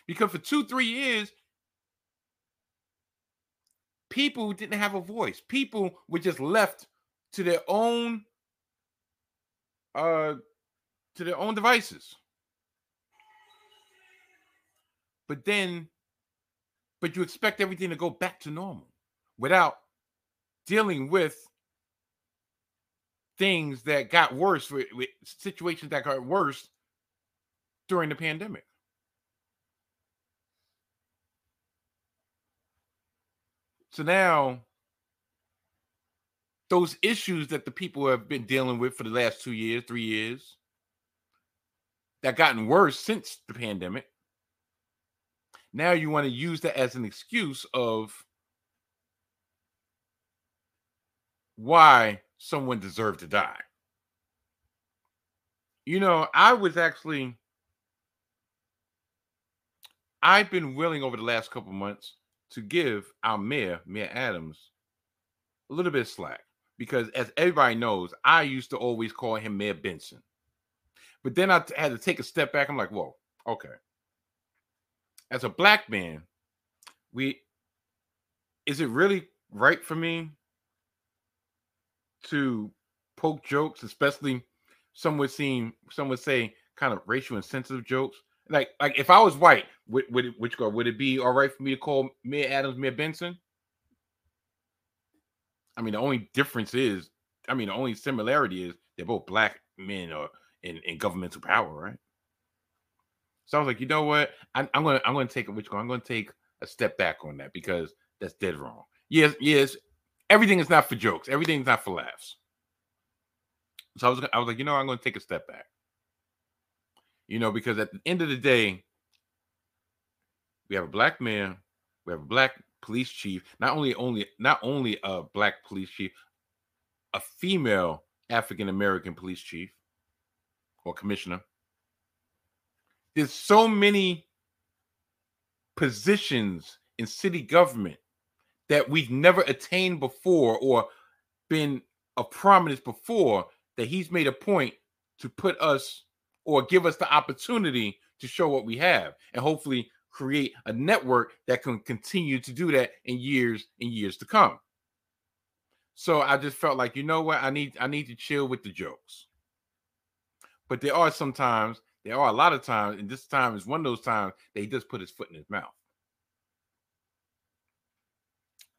Because for two, three years, people didn't have a voice. People were just left to their own uh to their own devices. But then, but you expect everything to go back to normal without dealing with things that got worse with, with situations that got worse during the pandemic. So now those issues that the people have been dealing with for the last two years, three years, that gotten worse since the pandemic. Now you want to use that as an excuse of why someone deserved to die. You know, I was actually I've been willing over the last couple months to give our mayor, Mayor Adams, a little bit of slack because as everybody knows, I used to always call him Mayor Benson. But then I had to take a step back. I'm like, whoa, okay. As a black man, we is it really right for me to poke jokes, especially some would seem some would say kind of racial insensitive jokes? Like, like if I was white, would, would it, which would it be all right for me to call Mayor Adams Mayor Benson? I mean, the only difference is, I mean, the only similarity is they're both black men or in, in governmental power, right? So I was like, you know what? I, am gonna I'm gonna take a which I'm gonna take a step back on that because that's dead wrong. Yes, yes, everything is not for jokes. Everything's not for laughs. So I was I was like, you know, I'm gonna take a step back. You know, because at the end of the day, we have a black man, we have a black police chief, not only only not only a black police chief, a female African American police chief or commissioner. There's so many positions in city government that we've never attained before or been a prominence before that he's made a point to put us or give us the opportunity to show what we have and hopefully create a network that can continue to do that in years and years to come. So I just felt like, you know what? I need I need to chill with the jokes. But there are sometimes, there are a lot of times, and this time is one of those times that he just put his foot in his mouth.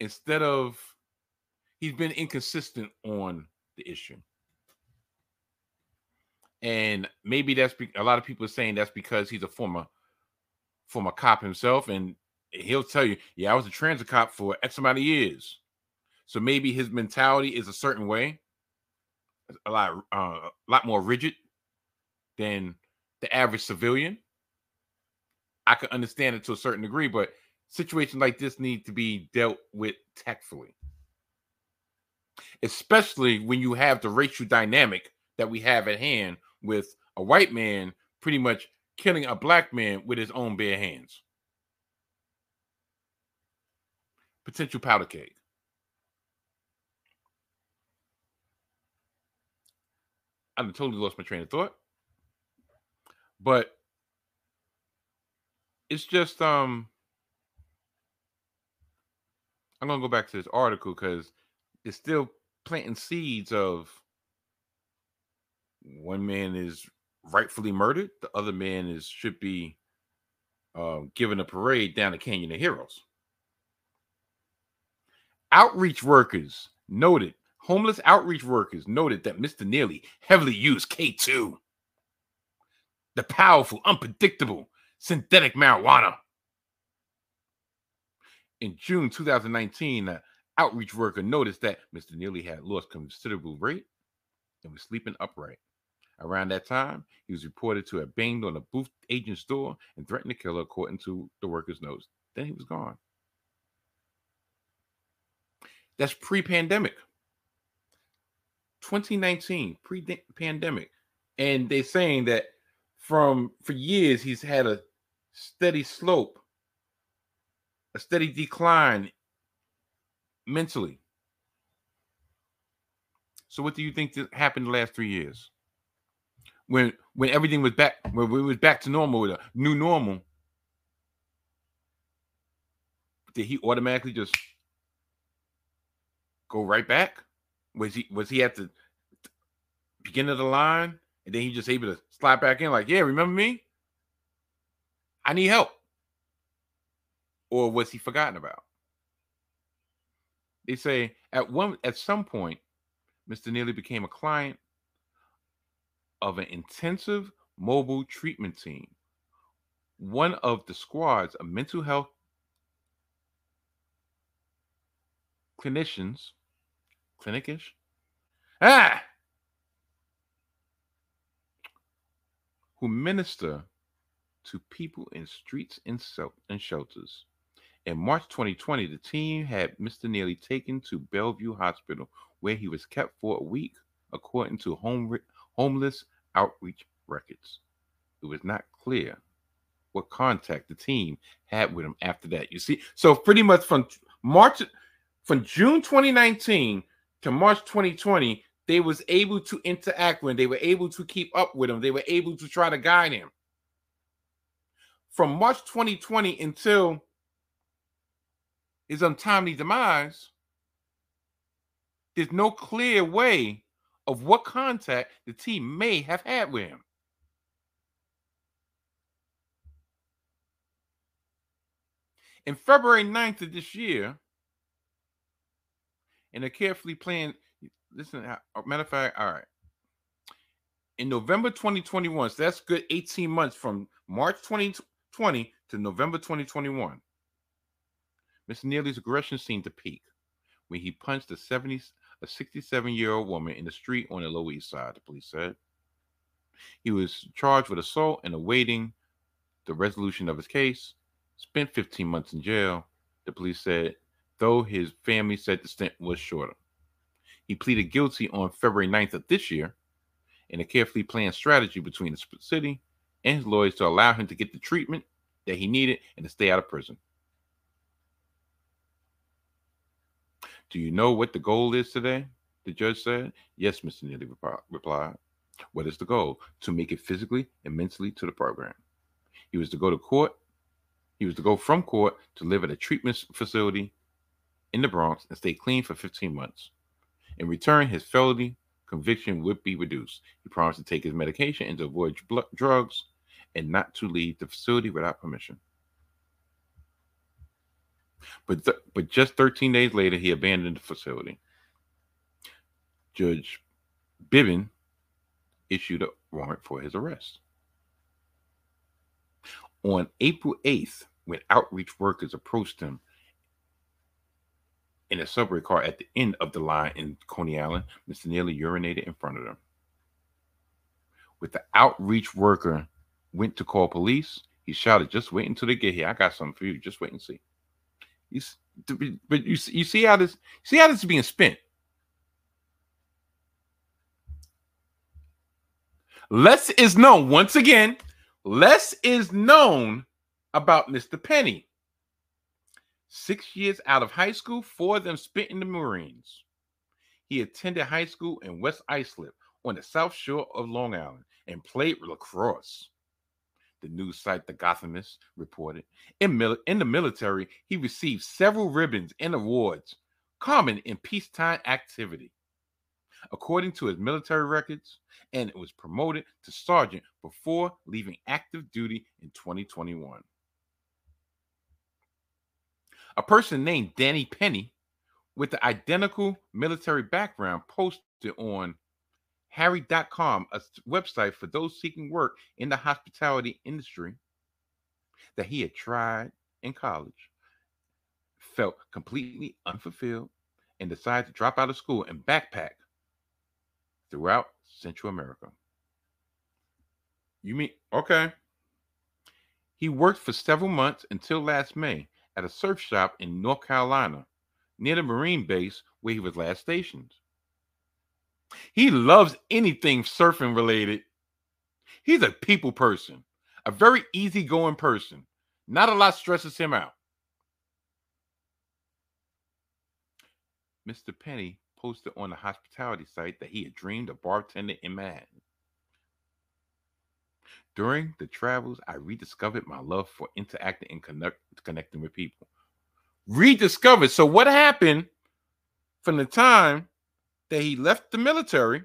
Instead of he's been inconsistent on the issue. And maybe that's be, a lot of people are saying that's because he's a former former cop himself, and he'll tell you, "Yeah, I was a transit cop for X amount of years." So maybe his mentality is a certain way, a lot, uh, a lot more rigid than the average civilian. I can understand it to a certain degree, but situations like this need to be dealt with tactfully, especially when you have the racial dynamic that we have at hand with a white man pretty much killing a black man with his own bare hands. Potential powder keg. I totally lost my train of thought. But it's just um I'm gonna go back to this article because it's still planting seeds of one man is rightfully murdered. The other man is should be uh, given a parade down the Canyon of Heroes. Outreach workers noted, homeless outreach workers noted that Mr. Neely heavily used K2, the powerful, unpredictable synthetic marijuana. In June 2019, an outreach worker noticed that Mr. Neely had lost considerable weight and was sleeping upright. Around that time, he was reported to have banged on a booth agent's door and threatened to kill her, according to the worker's notes. Then he was gone. That's pre pandemic. 2019, pre pandemic. And they're saying that from for years he's had a steady slope, a steady decline mentally. So, what do you think happened the last three years? when when everything was back when we was back to normal with a new normal did he automatically just go right back was he was he at the beginning of the line and then he just able to slide back in like yeah remember me i need help or was he forgotten about they say at one at some point mr neely became a client of an intensive mobile treatment team. One of the squads of mental health clinicians, clinicish, ah, who minister to people in streets and, shelters. In March 2020, the team had Mr. Neely taken to Bellevue Hospital, where he was kept for a week, according to home, homeless outreach records. It was not clear what contact the team had with him after that. You see, so pretty much from March, from June 2019 to March 2020, they was able to interact with him. They were able to keep up with him. They were able to try to guide him. From March 2020 until his untimely demise, there's no clear way of what contact the team may have had with him. In February 9th of this year, in a carefully planned, listen, matter of fact, all right. In November 2021, so that's good 18 months from March 2020 to November 2021. Mr. Neely's aggression seemed to peak when he punched a 70, a 67 year old woman in the street on the Lower East Side, the police said. He was charged with assault and awaiting the resolution of his case. Spent 15 months in jail, the police said, though his family said the stint was shorter. He pleaded guilty on February 9th of this year in a carefully planned strategy between the city and his lawyers to allow him to get the treatment that he needed and to stay out of prison. Do you know what the goal is today? The judge said. Yes, Mr. Neely replied. What is the goal? To make it physically and mentally to the program. He was to go to court. He was to go from court to live at a treatment facility in the Bronx and stay clean for 15 months. In return, his felony conviction would be reduced. He promised to take his medication and to avoid drugs and not to leave the facility without permission. But th- but just 13 days later, he abandoned the facility. Judge Bibbin issued a warrant for his arrest. On April 8th, when outreach workers approached him in a subway car at the end of the line in Coney Island, Mr. Neely urinated in front of them. With the outreach worker went to call police, he shouted, Just wait until they get here. I got something for you. Just wait and see. You, but you you see how this see how this is being spent. Less is known once again. Less is known about Mr. Penny. Six years out of high school, four of them spent in the Marines. He attended high school in West Islip on the south shore of Long Island and played lacrosse the news site The Gothamist reported. In, mil- in the military, he received several ribbons and awards, common in peacetime activity. According to his military records, and it was promoted to sergeant before leaving active duty in 2021. A person named Danny Penny with the identical military background posted on Harri.com, a website for those seeking work in the hospitality industry that he had tried in college, felt completely unfulfilled, and decided to drop out of school and backpack throughout Central America. You mean, okay. He worked for several months until last May at a surf shop in North Carolina near the Marine base where he was last stationed. He loves anything surfing related. He's a people person, a very easygoing person. Not a lot stresses him out. Mr. Penny posted on the hospitality site that he had dreamed of bartending in Manhattan. During the travels, I rediscovered my love for interacting and connect, connecting with people. Rediscovered. So, what happened from the time that he left the military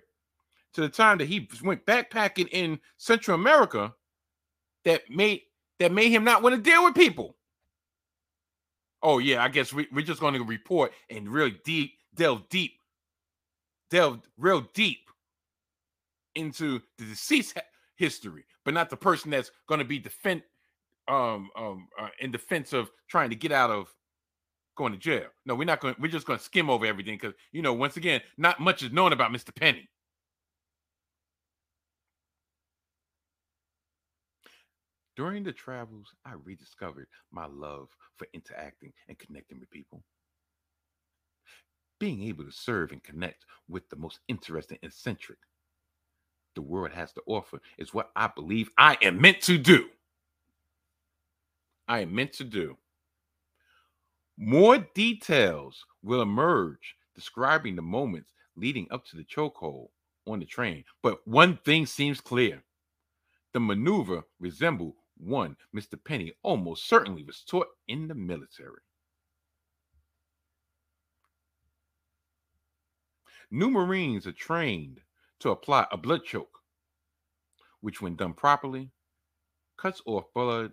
to the time that he went backpacking in Central America that made that made him not want to deal with people. Oh yeah, I guess we, we're just going to report and really deep delve deep, delve real deep into the deceased history, but not the person that's going to be defend um um uh, in defense of trying to get out of going to jail. No, we're not going. We're just going to skim over everything because you know, once again, not much is known about Mr. Penny. During the travels, I rediscovered my love for interacting and connecting with people. Being able to serve and connect with the most interesting and eccentric the world has to offer is what I believe I am meant to do. I am meant to do. More details will emerge describing the moments leading up to the chokehold on the train. But one thing seems clear the maneuver resembled one Mr. Penny almost certainly was taught in the military. New Marines are trained to apply a blood choke, which, when done properly, cuts off blood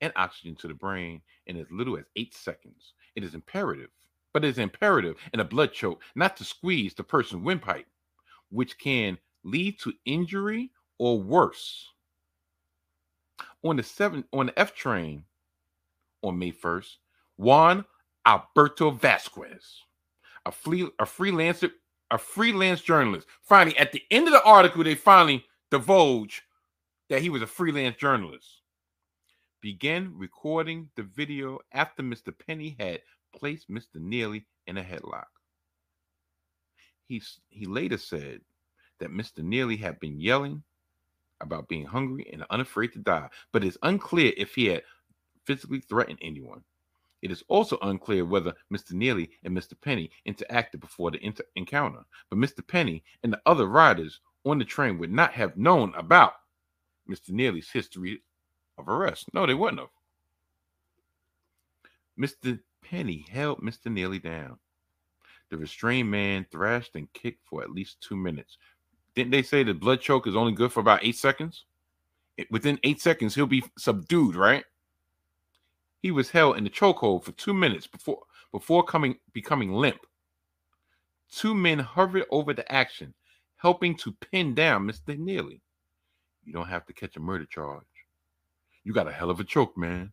and oxygen to the brain in as little as eight seconds. It is imperative, but it is imperative in a blood choke not to squeeze the person's windpipe, which can lead to injury or worse. On the seven on the F train on May 1st, Juan Alberto Vasquez, a, free, a freelancer, a freelance journalist. Finally, at the end of the article, they finally divulge that he was a freelance journalist. Began recording the video after Mr. Penny had placed Mr. Neely in a headlock. He, he later said that Mr. Neely had been yelling about being hungry and unafraid to die, but it's unclear if he had physically threatened anyone. It is also unclear whether Mr. Neely and Mr. Penny interacted before the inter- encounter, but Mr. Penny and the other riders on the train would not have known about Mr. Neely's history of arrest. No, they wouldn't have. Mr. Penny held Mr. Neely down. The restrained man thrashed and kicked for at least two minutes. Didn't they say the blood choke is only good for about eight seconds? It, within eight seconds, he'll be subdued, right? He was held in the chokehold for two minutes before before coming becoming limp. Two men hovered over the action, helping to pin down Mr. Neely. You don't have to catch a murder charge. You got a hell of a choke, man.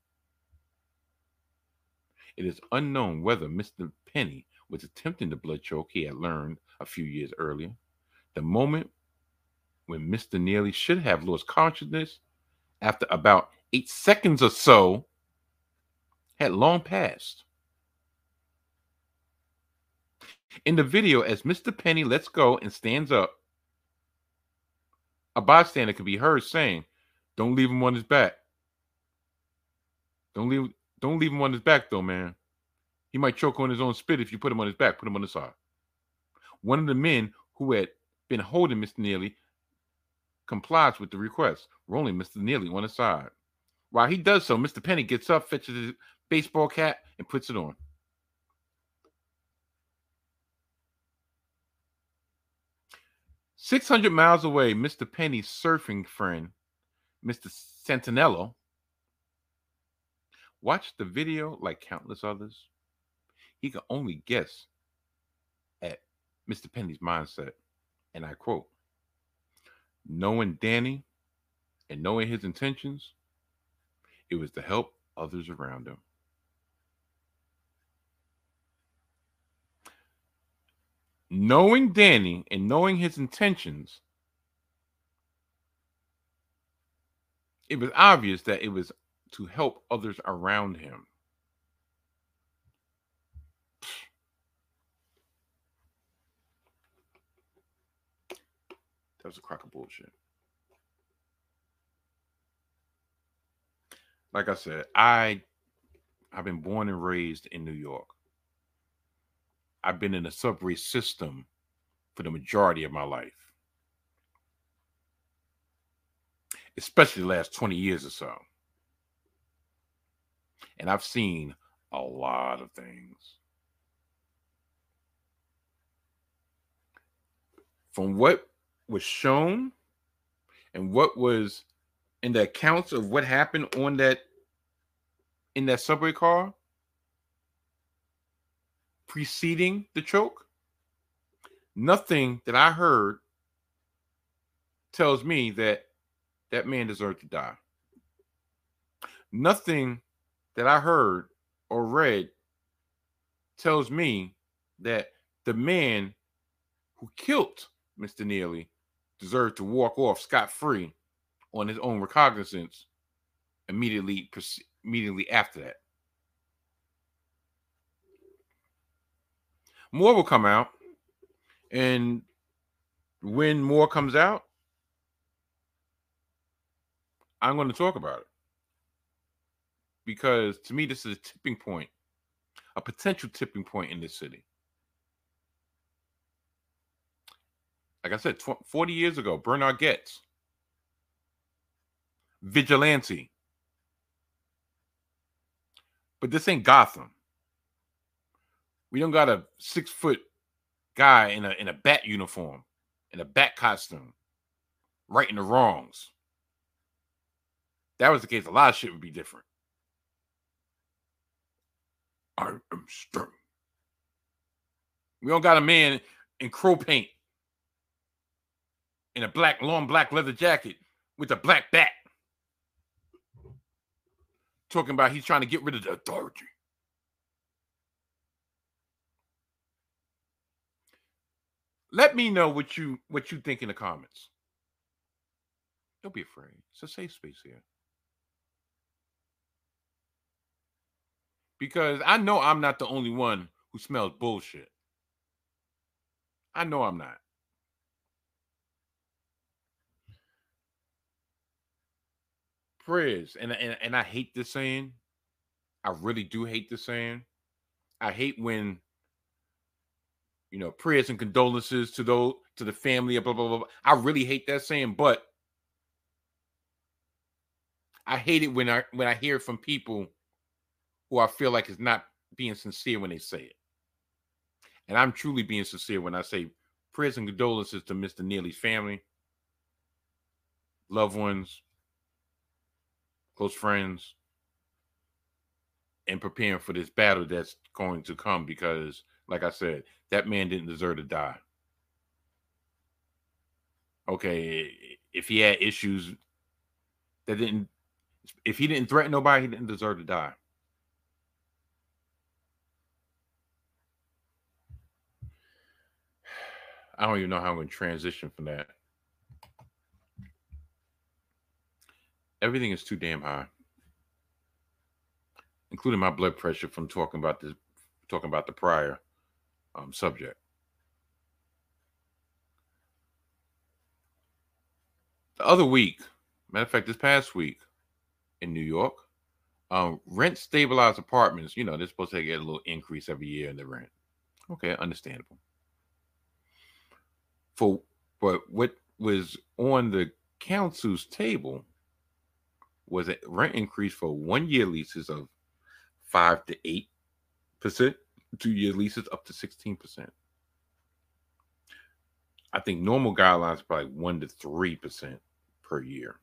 It is unknown whether Mr. Penny was attempting the blood choke he had learned a few years earlier. The moment when Mr. Neely should have lost consciousness after about eight seconds or so had long passed. In the video, as Mr. Penny lets go and stands up, a bystander can be heard saying, Don't leave him on his back. Don't leave don't leave him on his back though, man. He might choke on his own spit if you put him on his back, put him on the side. One of the men who had been holding Mr. Neely complies with the request, rolling Mr. Neely on the side. While he does so, Mr. Penny gets up, fetches his baseball cap, and puts it on. Six hundred miles away, Mr. Penny's surfing friend, Mr. Santinello, watched the video like countless others. He could only guess at Mr. Penny's mindset and I quote, knowing Danny and knowing his intentions, it was to help others around him. Knowing Danny and knowing his intentions, it was obvious that it was to help others around him. That was a crock of bullshit. Like I said, I I've been born and raised in New York. I've been in the subway system for the majority of my life. Especially the last 20 years or so. And I've seen a lot of things. From what was shown and what was in the accounts of what happened on that in that subway car preceding the choke nothing that i heard tells me that that man deserved to die nothing that i heard or read tells me that the man who killed Mr. Neely deserved to walk off scot free on his own recognizance immediately immediately after that. More will come out, and when more comes out, I'm going to talk about it because to me, this is a tipping point, a potential tipping point in this city. Like I said, tw- 40 years ago, Bernard Goetz, vigilante. But this ain't Gotham. We don't got a six foot guy in a in a bat uniform, in a bat costume, righting the wrongs. that was the case, a lot of shit would be different. I am strong. We don't got a man in crow paint in a black long black leather jacket with a black bat talking about he's trying to get rid of the authority. Let me know what you what you think in the comments. Don't be afraid. It's a safe space here. Because I know I'm not the only one who smells bullshit. I know I'm not. Prayers, and, and and I hate this saying. I really do hate this saying. I hate when you know, prayers and condolences to those to the family, blah blah blah. blah. I really hate that saying, but I hate it when I when I hear from people who I feel like is not being sincere when they say it. And I'm truly being sincere when I say prayers and condolences to Mr. Neely's family, loved ones, close friends, and preparing for this battle that's going to come because like I said, that man didn't deserve to die. Okay, if he had issues that didn't, if he didn't threaten nobody, he didn't deserve to die. I don't even know how I'm going to transition from that. Everything is too damn high, including my blood pressure from talking about this, talking about the prior um, subject. The other week, matter of fact, this past week in New York, um, rent stabilized apartments, you know, they're supposed to get a little increase every year in the rent. Okay, understandable. For but what was on the council's table was a rent increase for one year leases of five to eight percent two year leases up to 16%. I think normal guidelines probably one to three percent per year.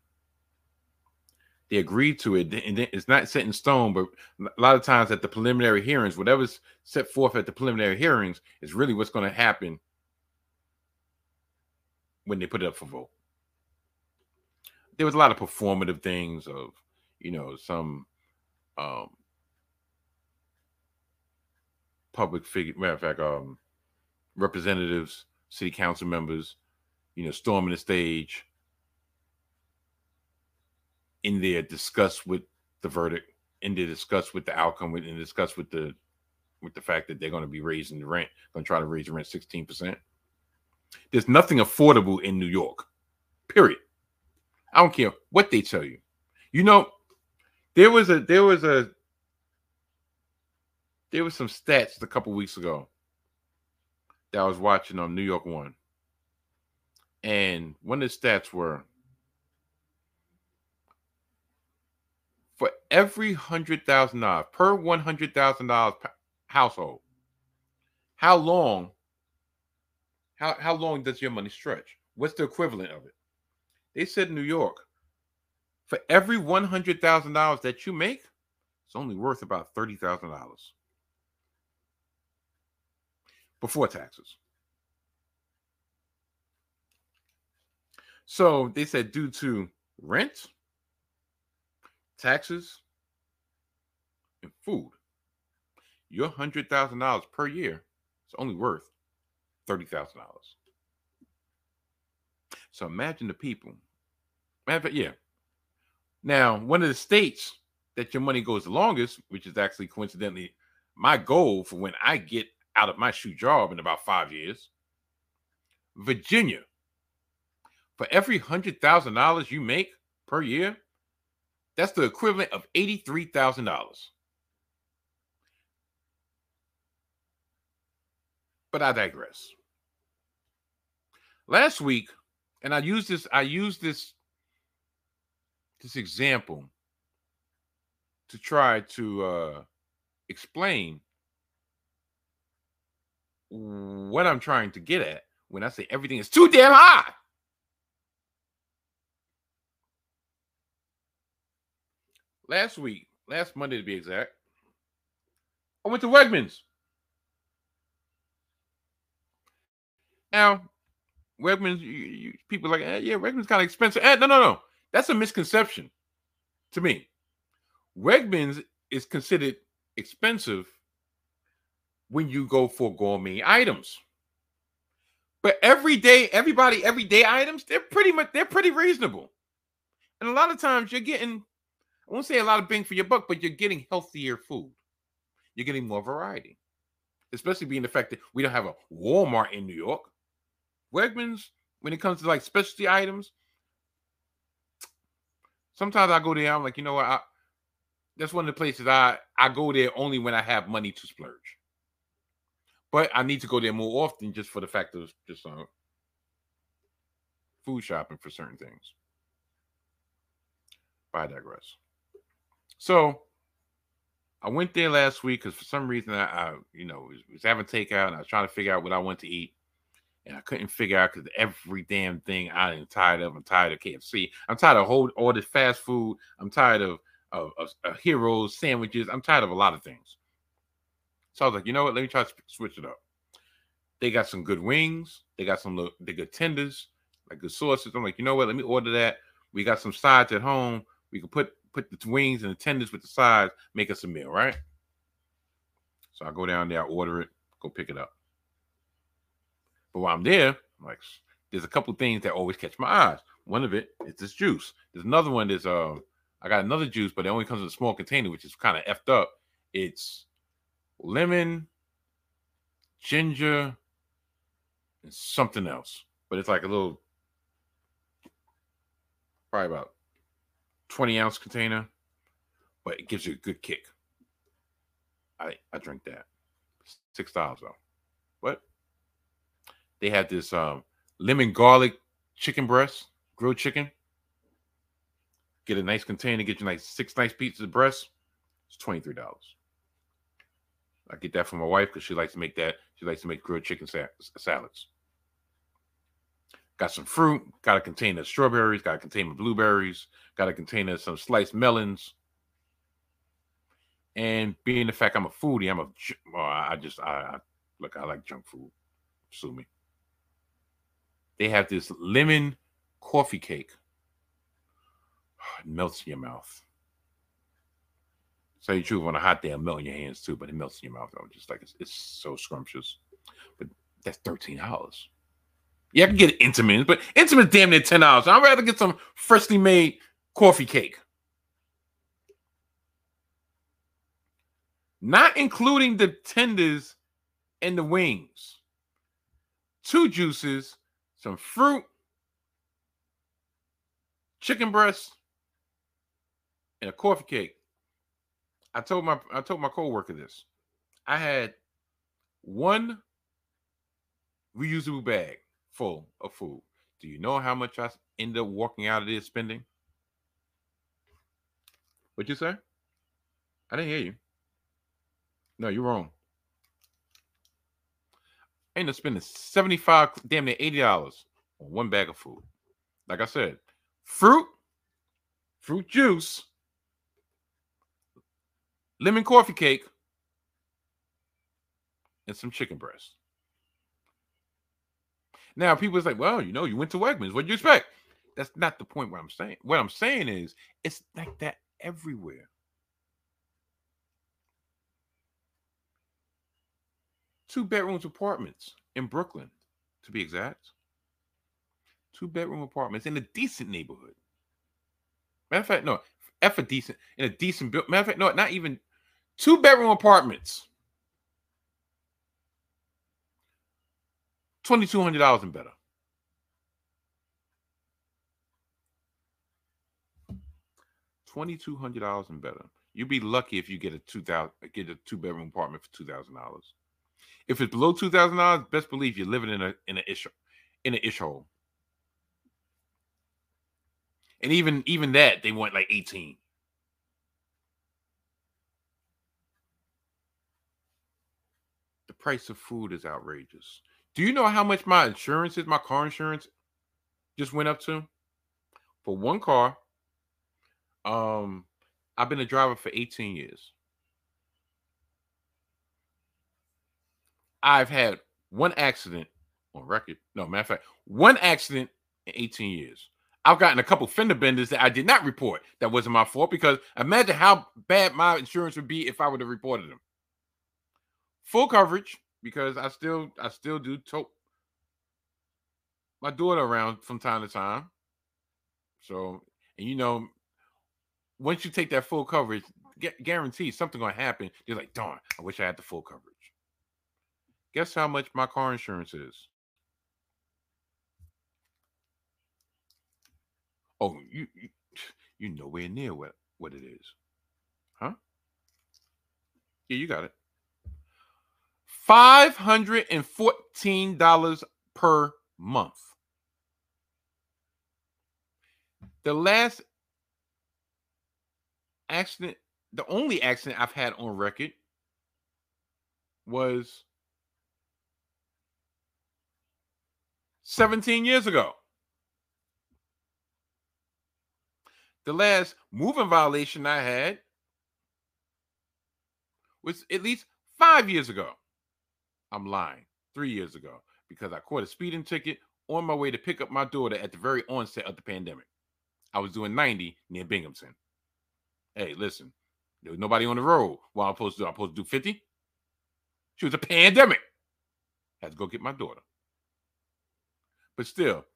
They agreed to it, and it's not set in stone. But a lot of times at the preliminary hearings, whatever's set forth at the preliminary hearings is really what's going to happen when they put it up for vote. There was a lot of performative things of, you know, some um, public figure. Matter of fact, um, representatives, city council members, you know, storming the stage in there, discuss with the verdict, in there, discuss with the outcome, and discuss with the with the fact that they're going to be raising the rent, going to try to raise the rent 16%. There's nothing affordable in New York. Period. I don't care what they tell you. You know, there was a there was a there was some stats a couple weeks ago that I was watching on New York One. And one of the stats were for every hundred thousand dollars per one hundred thousand dollars household, how long how how long does your money stretch? What's the equivalent of it? They said in New York, for every one hundred thousand dollars that you make, it's only worth about thirty thousand dollars before taxes. So they said due to rent, taxes, and food, your hundred thousand dollars per year is only worth thirty thousand dollars. So imagine the people. Matter yeah. Now, one of the states that your money goes the longest, which is actually coincidentally my goal for when I get out of my shoe job in about five years, Virginia. For every hundred thousand dollars you make per year, that's the equivalent of eighty-three thousand dollars. But I digress. Last week, and I used this, I used this this example to try to uh, explain what I'm trying to get at when I say everything is too damn high. Last week, last Monday to be exact, I went to Wegmans. Now, Wegmans, you, you, people like, eh, yeah, Wegmans kind of expensive. Eh, no, no, no. That's a misconception to me. Wegmans is considered expensive when you go for gourmet items. But everyday, everybody, everyday items, they're pretty much they're pretty reasonable. And a lot of times you're getting, I won't say a lot of bang for your buck, but you're getting healthier food. You're getting more variety. Especially being the fact that we don't have a Walmart in New York. Wegmans, when it comes to like specialty items, sometimes I go there, I'm like, you know what? I, that's one of the places I I go there only when I have money to splurge. But I need to go there more often just for the fact of just uh, food shopping for certain things. But I digress. So I went there last week because for some reason I, I you know, was, was, having takeout and I was trying to figure out what I want to eat. And I couldn't figure out because every damn thing I'm tired of. I'm tired of KFC. I'm tired of whole all this fast food. I'm tired of, of, of, of heroes, sandwiches. I'm tired of a lot of things. So I was like, you know what? Let me try to switch it up. They got some good wings. They got some little, they good tenders, like good sauces. I'm like, you know what? Let me order that. We got some sides at home. We can put put the wings and the tenders with the sides, make us a meal, right? So I go down there, I order it, go pick it up. But while I'm there, I'm like, there's a couple things that always catch my eyes. One of it is this juice. There's another one. There's uh, I got another juice, but it only comes in a small container, which is kind of effed up. It's lemon, ginger, and something else. But it's like a little, probably about 20 ounce container, but it gives you a good kick. I I drink that. Six dollars though. What? They have this um lemon garlic chicken breast, grilled chicken. Get a nice container, get you like six nice pieces of breast. It's $23. I get that from my wife because she likes to make that. She likes to make grilled chicken sa- salads. Got some fruit. Got a container of strawberries. Got a container of blueberries. Got a container of some sliced melons. And being the fact I'm a foodie, I'm a. Well, I just I, I look. I like junk food. Sue me. They have this lemon coffee cake. It melts in your mouth. Tell the truth, on a hot day, it'll melt in your hands too, but it melts in your mouth though. Just like it's, it's so scrumptious. But that's thirteen dollars. Yeah, I can get Entenmann, but Entenmann's damn near ten dollars. I'd rather get some freshly made coffee cake. Not including the tenders and the wings. Two juices, some fruit, chicken breast, and a coffee cake. I told my I told my coworker this. I had one reusable bag full of food. Do you know how much I end up walking out of this spending? What'd you say? I didn't hear you. No, you're wrong. I ended up spending 75, damn near $80 on one bag of food. Like I said, fruit, fruit juice, lemon coffee cake, and some chicken breast. Now, people say, well, you know, you went to Wegmans. What do you expect? That's not the point what I'm saying. What I'm saying is it's like that everywhere. Two bedrooms apartments in Brooklyn, to be exact. Two bedroom apartments in a decent neighborhood. Matter of fact, no, F a decent in a decent build. Matter of fact, no, not even two bedroom apartments. Twenty two hundred dollars and better. Twenty two hundred dollars and better. You'd be lucky if you get a two thousand get a two bedroom apartment for two thousand dollars. If it's below two thousand dollars, best believe you're living in a in a ish in an ish hole. And even even that they want like eighteen. The price of food is outrageous. Do you know how much my insurance is? My car insurance just went up to for one car. Um, I've been a driver for 18 years. I've had one accident on record. No, matter of fact, one accident in 18 years. I've gotten a couple fender benders that I did not report. That wasn't my fault because imagine how bad my insurance would be if I would have reported them. Full coverage because I still I still do tote my daughter around from time to time. So, and you know, once you take that full coverage, guarantee something gonna happen. You're like, darn, I wish I had the full coverage. Guess how much my car insurance is? Oh, you you, you nowhere near what what it is, huh? Yeah, you got it. Five hundred and fourteen dollars per month. The last accident, the only accident I've had on record was 17 years ago. The last moving violation I had was at least five years ago. I'm lying, three years ago, because I caught a speeding ticket on my way to pick up my daughter at the very onset of the pandemic. I was doing 90 near Binghamton. Hey, listen, there was nobody on the road. What I'm supposed to do? I'm supposed to do 50? She was a pandemic. I Had to go get my daughter. But still,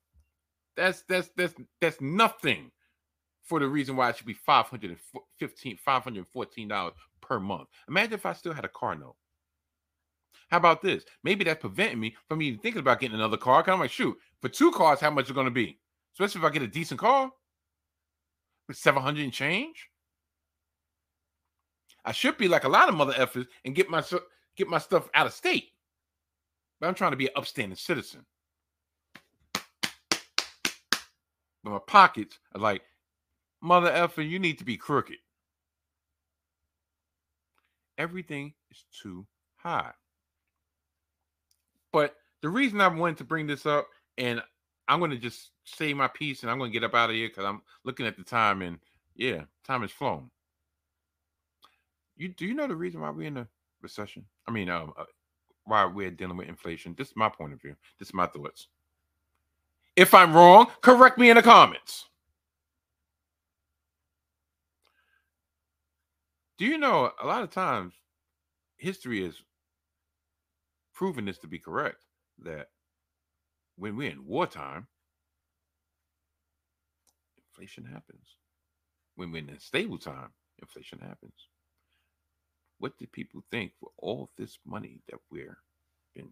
that's that's that's that's nothing for the reason why it should be 515 $514 per month. Imagine if I still had a car note. How about this? Maybe that's preventing me from even thinking about getting another car. Cause I'm like, shoot, for two cars, how much is it going to be? Especially if I get a decent car with 700 and change. I should be like a lot of mother effers and get my get my stuff out of state. But I'm trying to be an upstanding citizen. But my pockets are like, mother effer, you need to be crooked. Everything is too high. But the reason I wanted to bring this up, and I'm going to just say my piece and I'm going to get up out of here because I'm looking at the time and yeah, time has flown. You do you know the reason why we're in a recession? I mean, um, uh, why we're dealing with inflation? This is my point of view. This is my thoughts. If I'm wrong, correct me in the comments. Do you know a lot of times history has proven this to be correct that when we're in wartime, inflation happens. When we're in a stable time, inflation happens. What did people think for all this money that we're in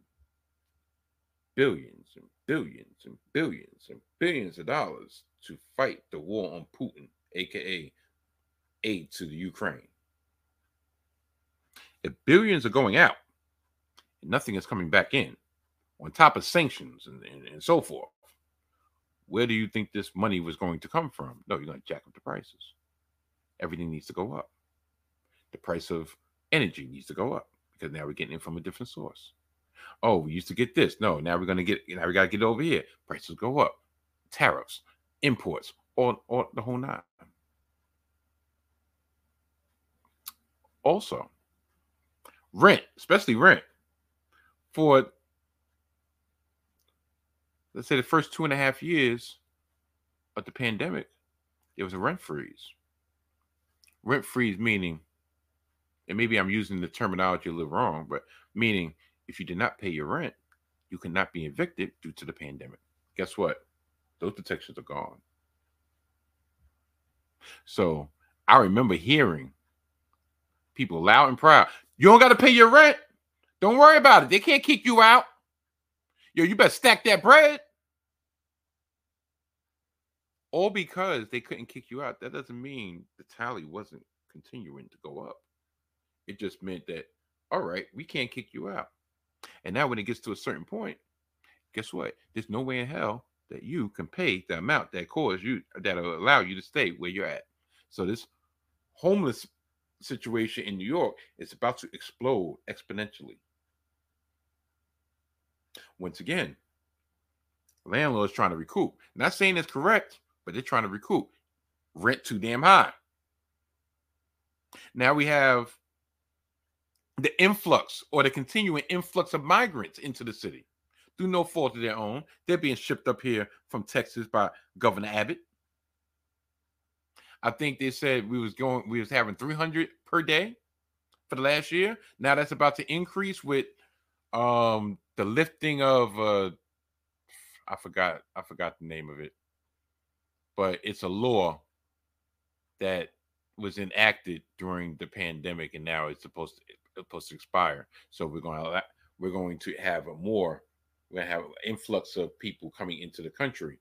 billions and billions and billions and billions of dollars to fight the war on Putin, aka aid to the Ukraine? If billions are going out and nothing is coming back in, on top of sanctions and, and, and so forth, where do you think this money was going to come from? No, you're going to jack up the prices. Everything needs to go up. The price of energy needs to go up because now we're getting it from a different source. Oh, we used to get this. No, now we're going to get, now we got to get over here. Prices go up. Tariffs, imports, all, all the whole nine. Also, rent, especially rent, for let's say the first two and a half years of the pandemic, there was a rent freeze. Rent freeze meaning, and maybe I'm using the terminology a little wrong, but meaning if you did not pay your rent, you cannot be evicted due to the pandemic. Guess what? Those protections are gone. So I remember hearing people loud and proud. You don't got to pay your rent. Don't worry about it. They can't kick you out. Yo, you better stack that bread. All because they couldn't kick you out. That doesn't mean the tally wasn't continuing to go up. It just meant that, all right, we can't kick you out. And now when it gets to a certain point, guess what? There's no way in hell that you can pay the amount that cause you that'll allow you to stay where you're at. So this homeless situation in New York is about to explode exponentially. Once again, landlords trying to recoup. Not saying it's correct, but they're trying to recoup. Rent too damn high. Now we have the influx or the continuing influx of migrants into the city through no fault of their own. They're being shipped up here from Texas by Governor Abbott. I think they said we was going, we was having 300 per day for the last year. Now that's about to increase with um the lifting of uh I forgot I forgot the name of it, but it's a law that was enacted during the pandemic, and now it's supposed to supposed to expire. So we're going to we're going to have a more we're going to have an influx of people coming into the country,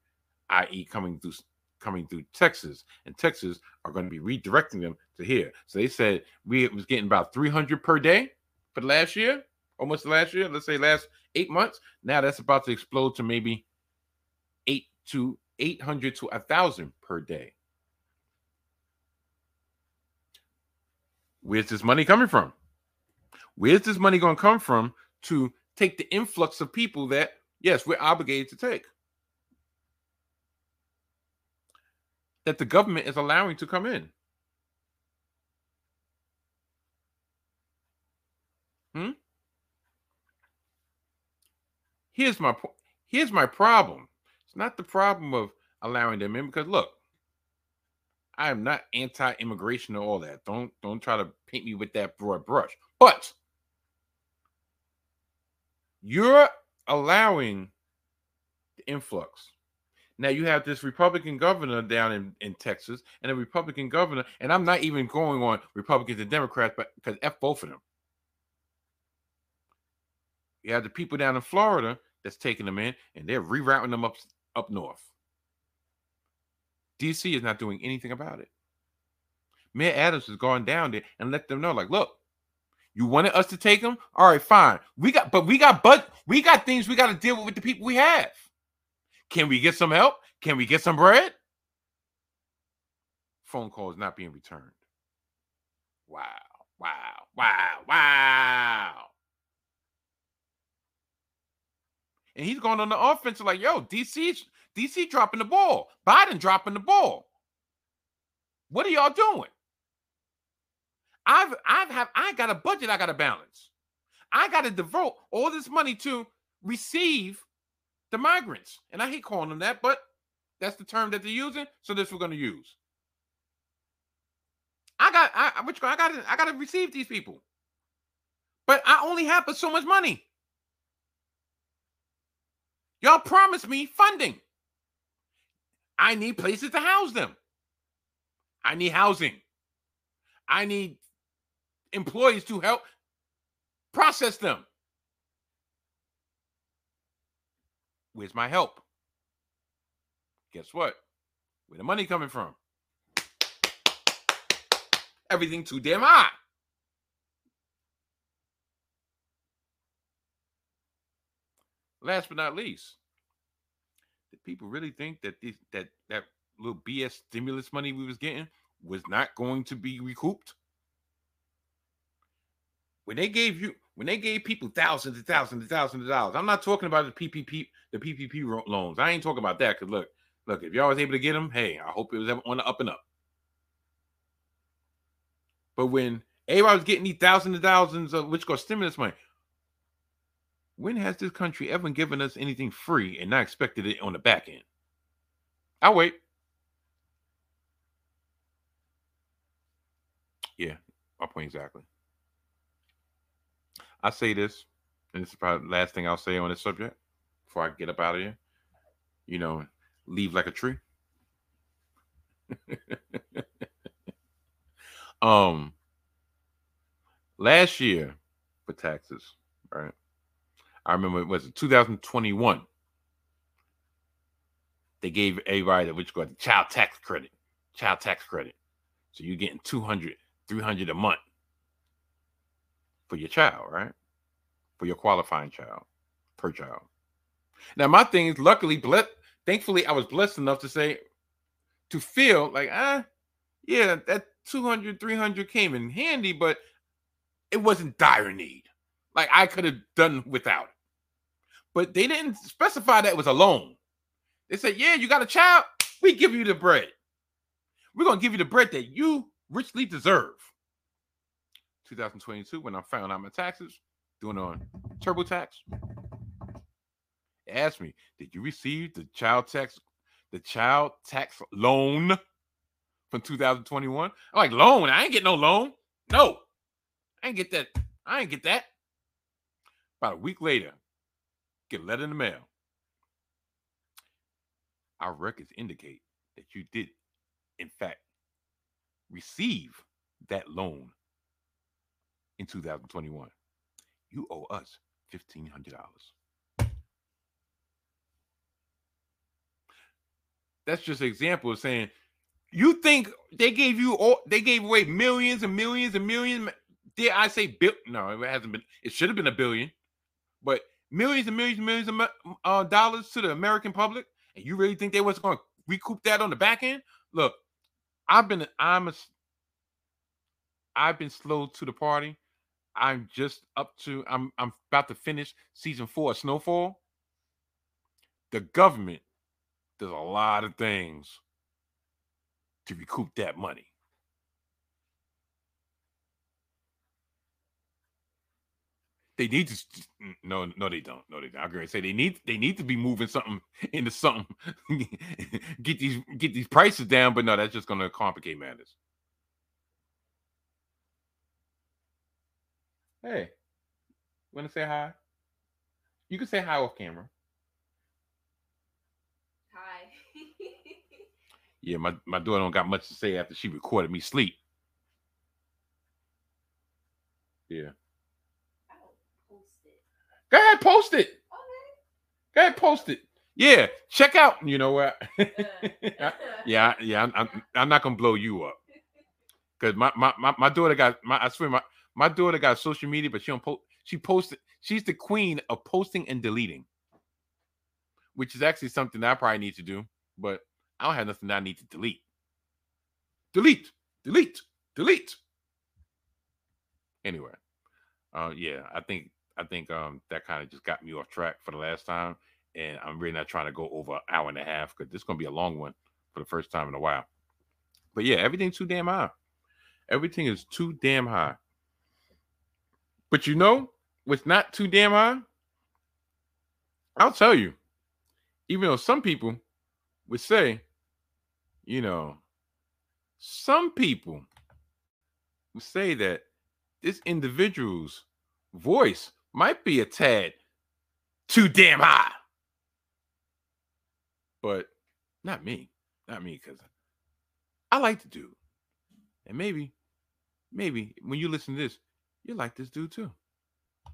i.e., coming through coming through Texas, and Texas are going to be redirecting them to here. So they said we was getting about 300 per day for last year, almost last year. Let's say last eight months. Now that's about to explode to maybe eight to 800 to a thousand per day. Where's this money coming from? Where's this money going to come from to take the influx of people that, yes, we're obligated to take? That the government is allowing to come in. Hmm? Here's my point. Here's my problem. It's not the problem of allowing them in because look, I am not anti-immigration or all that. Don't don't try to paint me with that broad brush. But you're allowing the influx. Now you have this Republican governor down in, in Texas and a Republican governor, and I'm not even going on Republicans and Democrats, but because F both of them. You have the people down in Florida that's taking them in, and they're rerouting them up up north. DC is not doing anything about it. Mayor Adams has gone down there and let them know, like, look, you wanted us to take them? All right, fine. We got, but we got, but we got things we got to deal with with the people we have. Can we get some help? Can we get some bread? Phone call is not being returned. Wow, wow, wow, wow. And he's going on the offensive like, yo, DC DC dropping the ball. Biden dropping the ball. What are y'all doing? I've I've have I got a budget I got to balance. I got to devote all this money to receive the migrants. And I hate calling them that, but that's the term that they're using. So this we're going to use. I got I which I got I got to receive these people. But I only have but so much money. Y'all promised me funding. I need places to house them. I need housing. I need employees to help process them. Where's my help? Guess what? Where the money coming from? Everything too damn high. Last but not least, did people really think that this that that little BS stimulus money we was getting was not going to be recouped? When they gave you when they gave people thousands and thousands and thousands of dollars, I'm not talking about the PPP the PPP loans. I ain't talking about that because look, look, if y'all was able to get them, hey, I hope it was on the up and up. But when everybody was getting these thousands and thousands of which got stimulus money, when has this country ever given us anything free and not expected it on the back end? I'll wait. Yeah, my point exactly. I say this and this is probably the last thing I'll say on this subject before I get up out of here. You know, leave like a tree. um, last year for taxes, right? I remember it was 2021. They gave everybody that which got the child tax credit, child tax credit. So you're getting 200, 300 a month for your child, right? For your qualifying child per child. Now, my thing is luckily, blessed, thankfully, I was blessed enough to say, to feel like, ah, yeah, that 200, 300 came in handy, but it wasn't dire need. Like I could have done without it. But they didn't specify that it was a loan. They said, yeah, you got a child, we give you the bread. We're going to give you the bread that you richly deserve. 2022, when I found out my taxes, doing on TurboTax, asked me, did you receive the child tax, the child tax loan from 2021? I'm like, loan? I ain't get no loan. No, I ain't get that. I ain't get that. About a week later, get a letter in the mail. Our records indicate that you did, in fact, receive that loan in 2021. You owe us $1,500. That's just an example of saying you think they gave you all they gave away millions and millions and millions. Did I say bill? No, it hasn't been. It should have been a billion, but millions and millions and millions of uh, dollars to the American public, and you really think they was going to recoup that on the back end? Look, I've been I'm a I've been slow to the party. I'm just up to I'm I'm about to finish season four of Snowfall. The government does a lot of things to recoup that money. They need to no no they don't no they don't. Going to say they need they need to be moving something into something get these get these prices down but no that's just to complicate matters. Hey, want to say hi? You can say hi off camera. Hi. Yeah, my, my daughter don't got much to say after she recorded me sleep. Yeah. Go ahead, post it. Okay. Go ahead, post it. Yeah, check out. You know what? yeah, yeah. I'm, I'm, I'm not gonna blow you up because my, my my my daughter got my. I swear my my daughter got social media, but she don't post. She posted. She's the queen of posting and deleting, which is actually something I probably need to do. But I don't have nothing I need to delete. Delete, delete, delete. Anyway, uh, yeah, I think I think um that kind of just got me off track for the last time, and I'm really not trying to go over an hour and a half because this is gonna be a long one for the first time in a while. But yeah, everything's too damn high. Everything is too damn high. But you know what's not too damn high? I'll tell you. Even though some people would say, you know, some people would say that this individual's voice might be a tad too damn high. But not me. Not me, because I like the dude. And maybe, maybe when you listen to this, you like this dude too.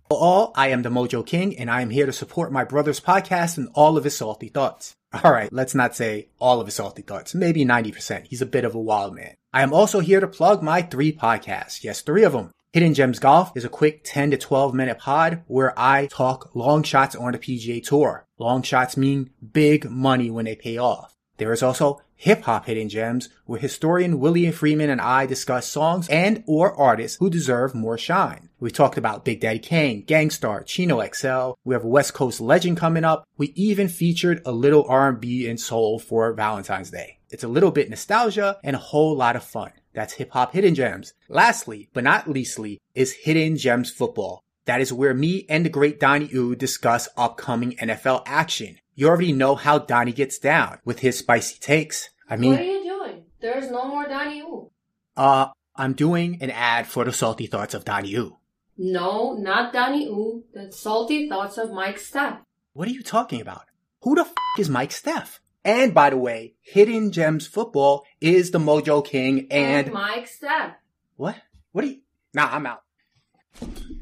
All, I am the Mojo King, and I am here to support my brother's podcast and all of his salty thoughts. Alright, let's not say all of his salty thoughts, maybe 90%. He's a bit of a wild man. I am also here to plug my three podcasts. Yes, three of them. Hidden Gems Golf is a quick 10 to 12 minute pod where I talk long shots on the PGA Tour. Long shots mean big money when they pay off. There is also Hip Hop Hidden Gems, where historian William Freeman and I discuss songs and or artists who deserve more shine. We talked about Big Daddy Kane, Gang Starr, Chino XL. We have a West Coast legend coming up. We even featured a little R&B and soul for Valentine's Day. It's a little bit nostalgia and a whole lot of fun. That's Hip Hop Hidden Gems. Lastly, but not leastly, is Hidden Gems Football. That is where me and the great Donnie Yu discuss upcoming NFL action. You already know how Donnie gets down with his spicy takes. I mean, what are you doing? There's no more Donnie Yu. uh, I'm doing an ad for the salty thoughts of Donnie Yu. No, not Danny Ooh. The salty thoughts of Mike Steph. What are you talking about? Who the f is Mike Steph? And by the way, Hidden Gems Football is the Mojo King and, And Mike Steph. what? What are you? Nah, I'm out.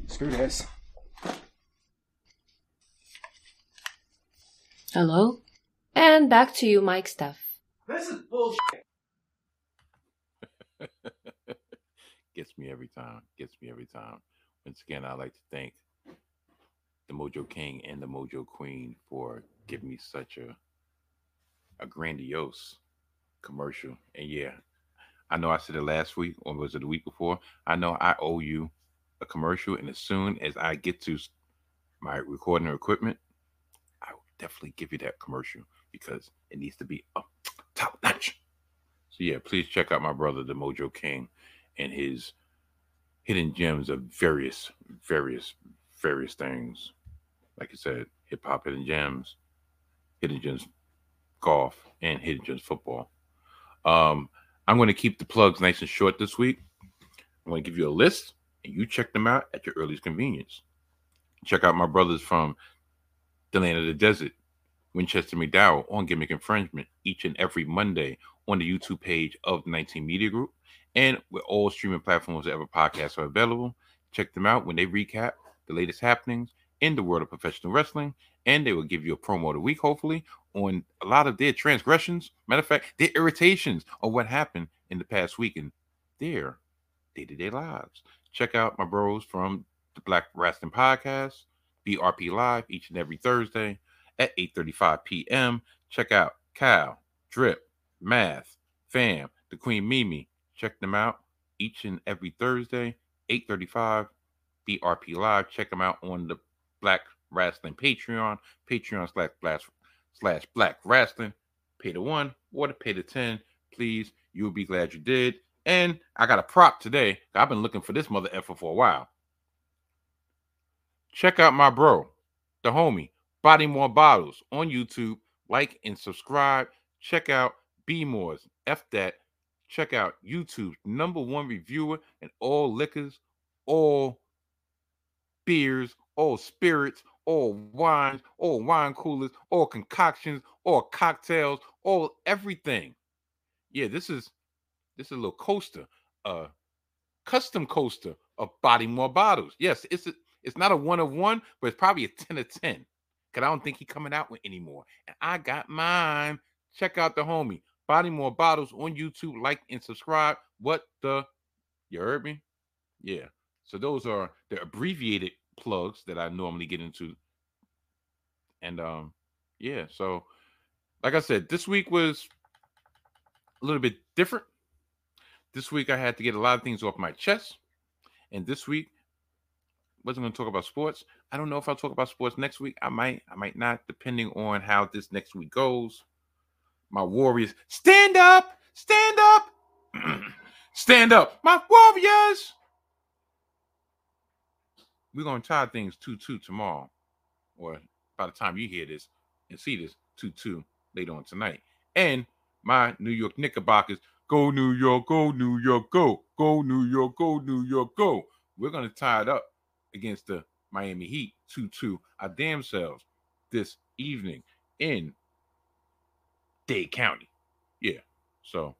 Screw this. Hello? And back to you, Mike Stuff. This is bullshit. Gets me every time. Gets me every time. Once again, I'd like to thank the Mojo King and the Mojo Queen for giving me such a a grandiose commercial. And yeah, I know I said it last week or was it the week before? I know I owe you a commercial, and as soon as I get to my recording equipment, I will definitely give you that commercial because it needs to be up top notch. So yeah, please check out my brother, the Mojo King, and his hidden gems of various, various, various things. Like I said, hip hop hidden gems, hidden gems golf, and hidden gems football. Um, I'm going to keep the plugs nice and short this week. I'm going to give you a list, and you check them out at your earliest convenience. Check out my brothers from the land of the desert, Winchester McDowell on Gimmick Infringement each and every Monday on the YouTube page of the 19 Media Group and with all streaming platforms ever podcasts are available. Check them out when they recap the latest happenings in the world of professional wrestling, and they will give you a promo of the week, hopefully, on a lot of their transgressions. Matter of fact, their irritations of what happened in the past week in their day-to-day lives. Check out my bros from the Black Wrestling Podcast, BRP Live, each and every Thursday at 8:35 p.m. Check out Cal, Drip, Math, Fam, the Queen Mimi. Check them out each and every Thursday, 8:35 BRP Live. Check them out on the Black Wrestling Patreon, Patreon slash Black slash Black Wrestling. Pay the one or to pay the ten, please. You'll be glad you did. And I got a prop today. I've been looking for this mother effer for a while. Check out my bro, the homie, Body More Bottles on YouTube. Like and subscribe. Check out B More's F that. Check out YouTube's number one reviewer in all liquors, all beers, all spirits, all wines, all wine coolers, all concoctions, all cocktails, all everything. Yeah, this is this is a little coaster, uh custom coaster of body more bottles. Yes, it's a, it's not a one of one, but it's probably a 10 of 10. Cause I don't think he coming out with anymore. And I got mine. Check out the homie. Body more bottles on YouTube. Like and subscribe. What the you heard me? Yeah. So those are the abbreviated plugs that I normally get into. And um, yeah, so like I said, this week was a little bit different. This week I had to get a lot of things off my chest. And this week wasn't going to talk about sports. I don't know if I'll talk about sports next week. I might, I might not, depending on how this next week goes. My Warriors, stand up, stand up, stand up, my Warriors. We're going to tie things 2 2 tomorrow, or by the time you hear this and see this, 2 2 later on tonight. And my New York Knickerbockers, go New York, go New York, go, go New York, go New York, go. We're going to tie it up against the Miami Heat 2 2 our damn selves this evening in Dade County. Yeah. So,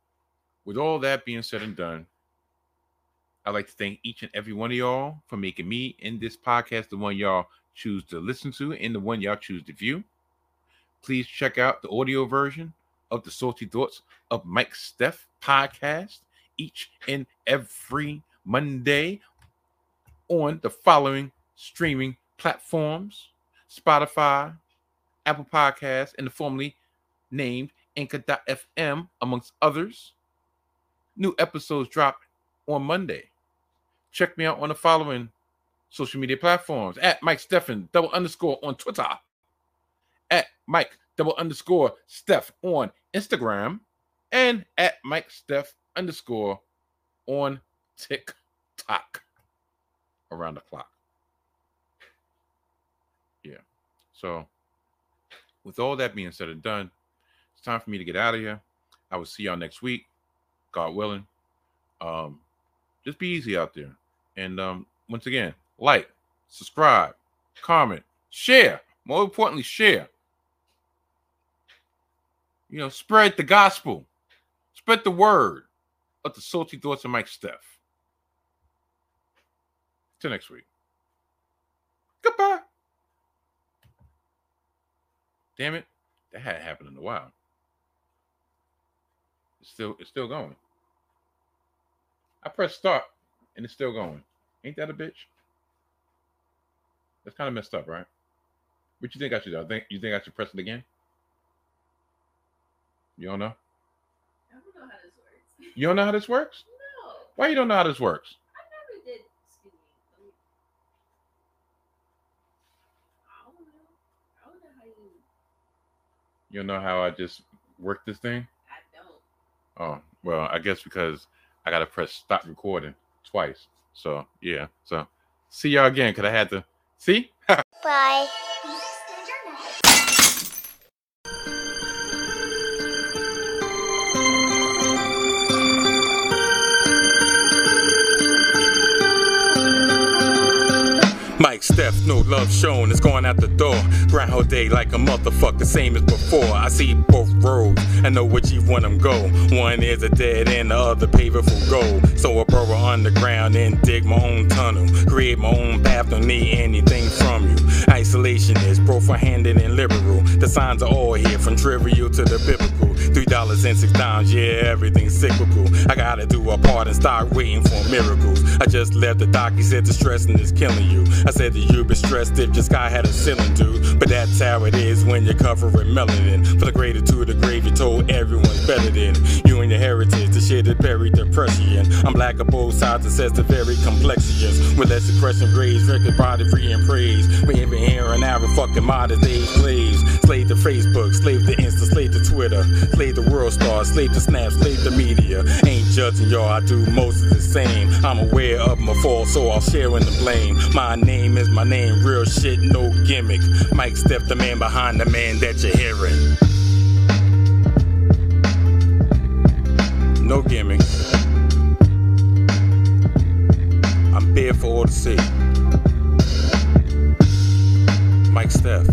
with all that being said and done, I'd like to thank each and every one of y'all for making me in this podcast the one y'all choose to listen to and the one y'all choose to view. Please check out the audio version of the Salty Thoughts of Mike Steph podcast each and every Monday on the following streaming platforms Spotify, Apple Podcasts, and the formerly named Anchor.fm, amongst others. New episodes drop on Monday. Check me out on the following social media platforms at Mike Stephan double underscore on Twitter, at Mike double underscore Steph on Instagram, and at Mike Steph underscore on TikTok around the clock. Yeah. So, with all that being said and done, it's time for me to get out of here. I will see y'all next week, God willing. Um, just be easy out there. And um, once again, like, subscribe, comment, share. More importantly, share. You know, spread the gospel, spread the word of the salty thoughts of Mike Steph. Till next week. Goodbye. Damn it. That hadn't happened in a while. It's still it's still going. I press start and it's still going. Ain't that a bitch? That's kind of messed up, right? What you think I should do? I think you think I should press it again? You don't know? I don't know how this works. You don't know how this works? No, Why you don't know how this works? I never did. Excuse me. Let me- I don't know. I don't know how you. You know how I just work this thing? I don't. Oh, well, I guess because I gotta press stop recording twice. So yeah. So see y'all again because I had to see. Bye. Mike Steph, no love shown, it's going out the door. Groundhog Day like a motherfucker, same as before. I see both roads, I know which one them go. One is a dead end, the other paved for gold. So I burrow underground and dig my own tunnel. Create my own path, don't need anything from you. Isolationist, profound-handed and liberal. The signs are all here, from trivial to the biblical. Three dollars and six dimes, yeah, everything's cyclical. I gotta do a part and start waiting for miracles. I just left the doc, he said the stressing is killing you. I said that you'd be stressed if your sky had a ceiling, dude. But that's how it is when you're covering melanin. For the greater to the grave, you told everyone's better than you and your heritage. The shit is buried depression. I'm black of both sides, it says the very complexions. With less suppression grades, record body free and praise. We ain't been here an hour, fucking modern day slaves. Slave to Facebook, slave to Insta, slave to Twitter, slave slave the world star, slave the snap, slave the media. Ain't judging y'all, I do most of the same. I'm aware of my fault, so I'll share in the blame. My name is my name, real shit, no gimmick. Mike Steph, the man behind the man that you're hearing. No gimmick. I'm bare for all to see. Mike Steph.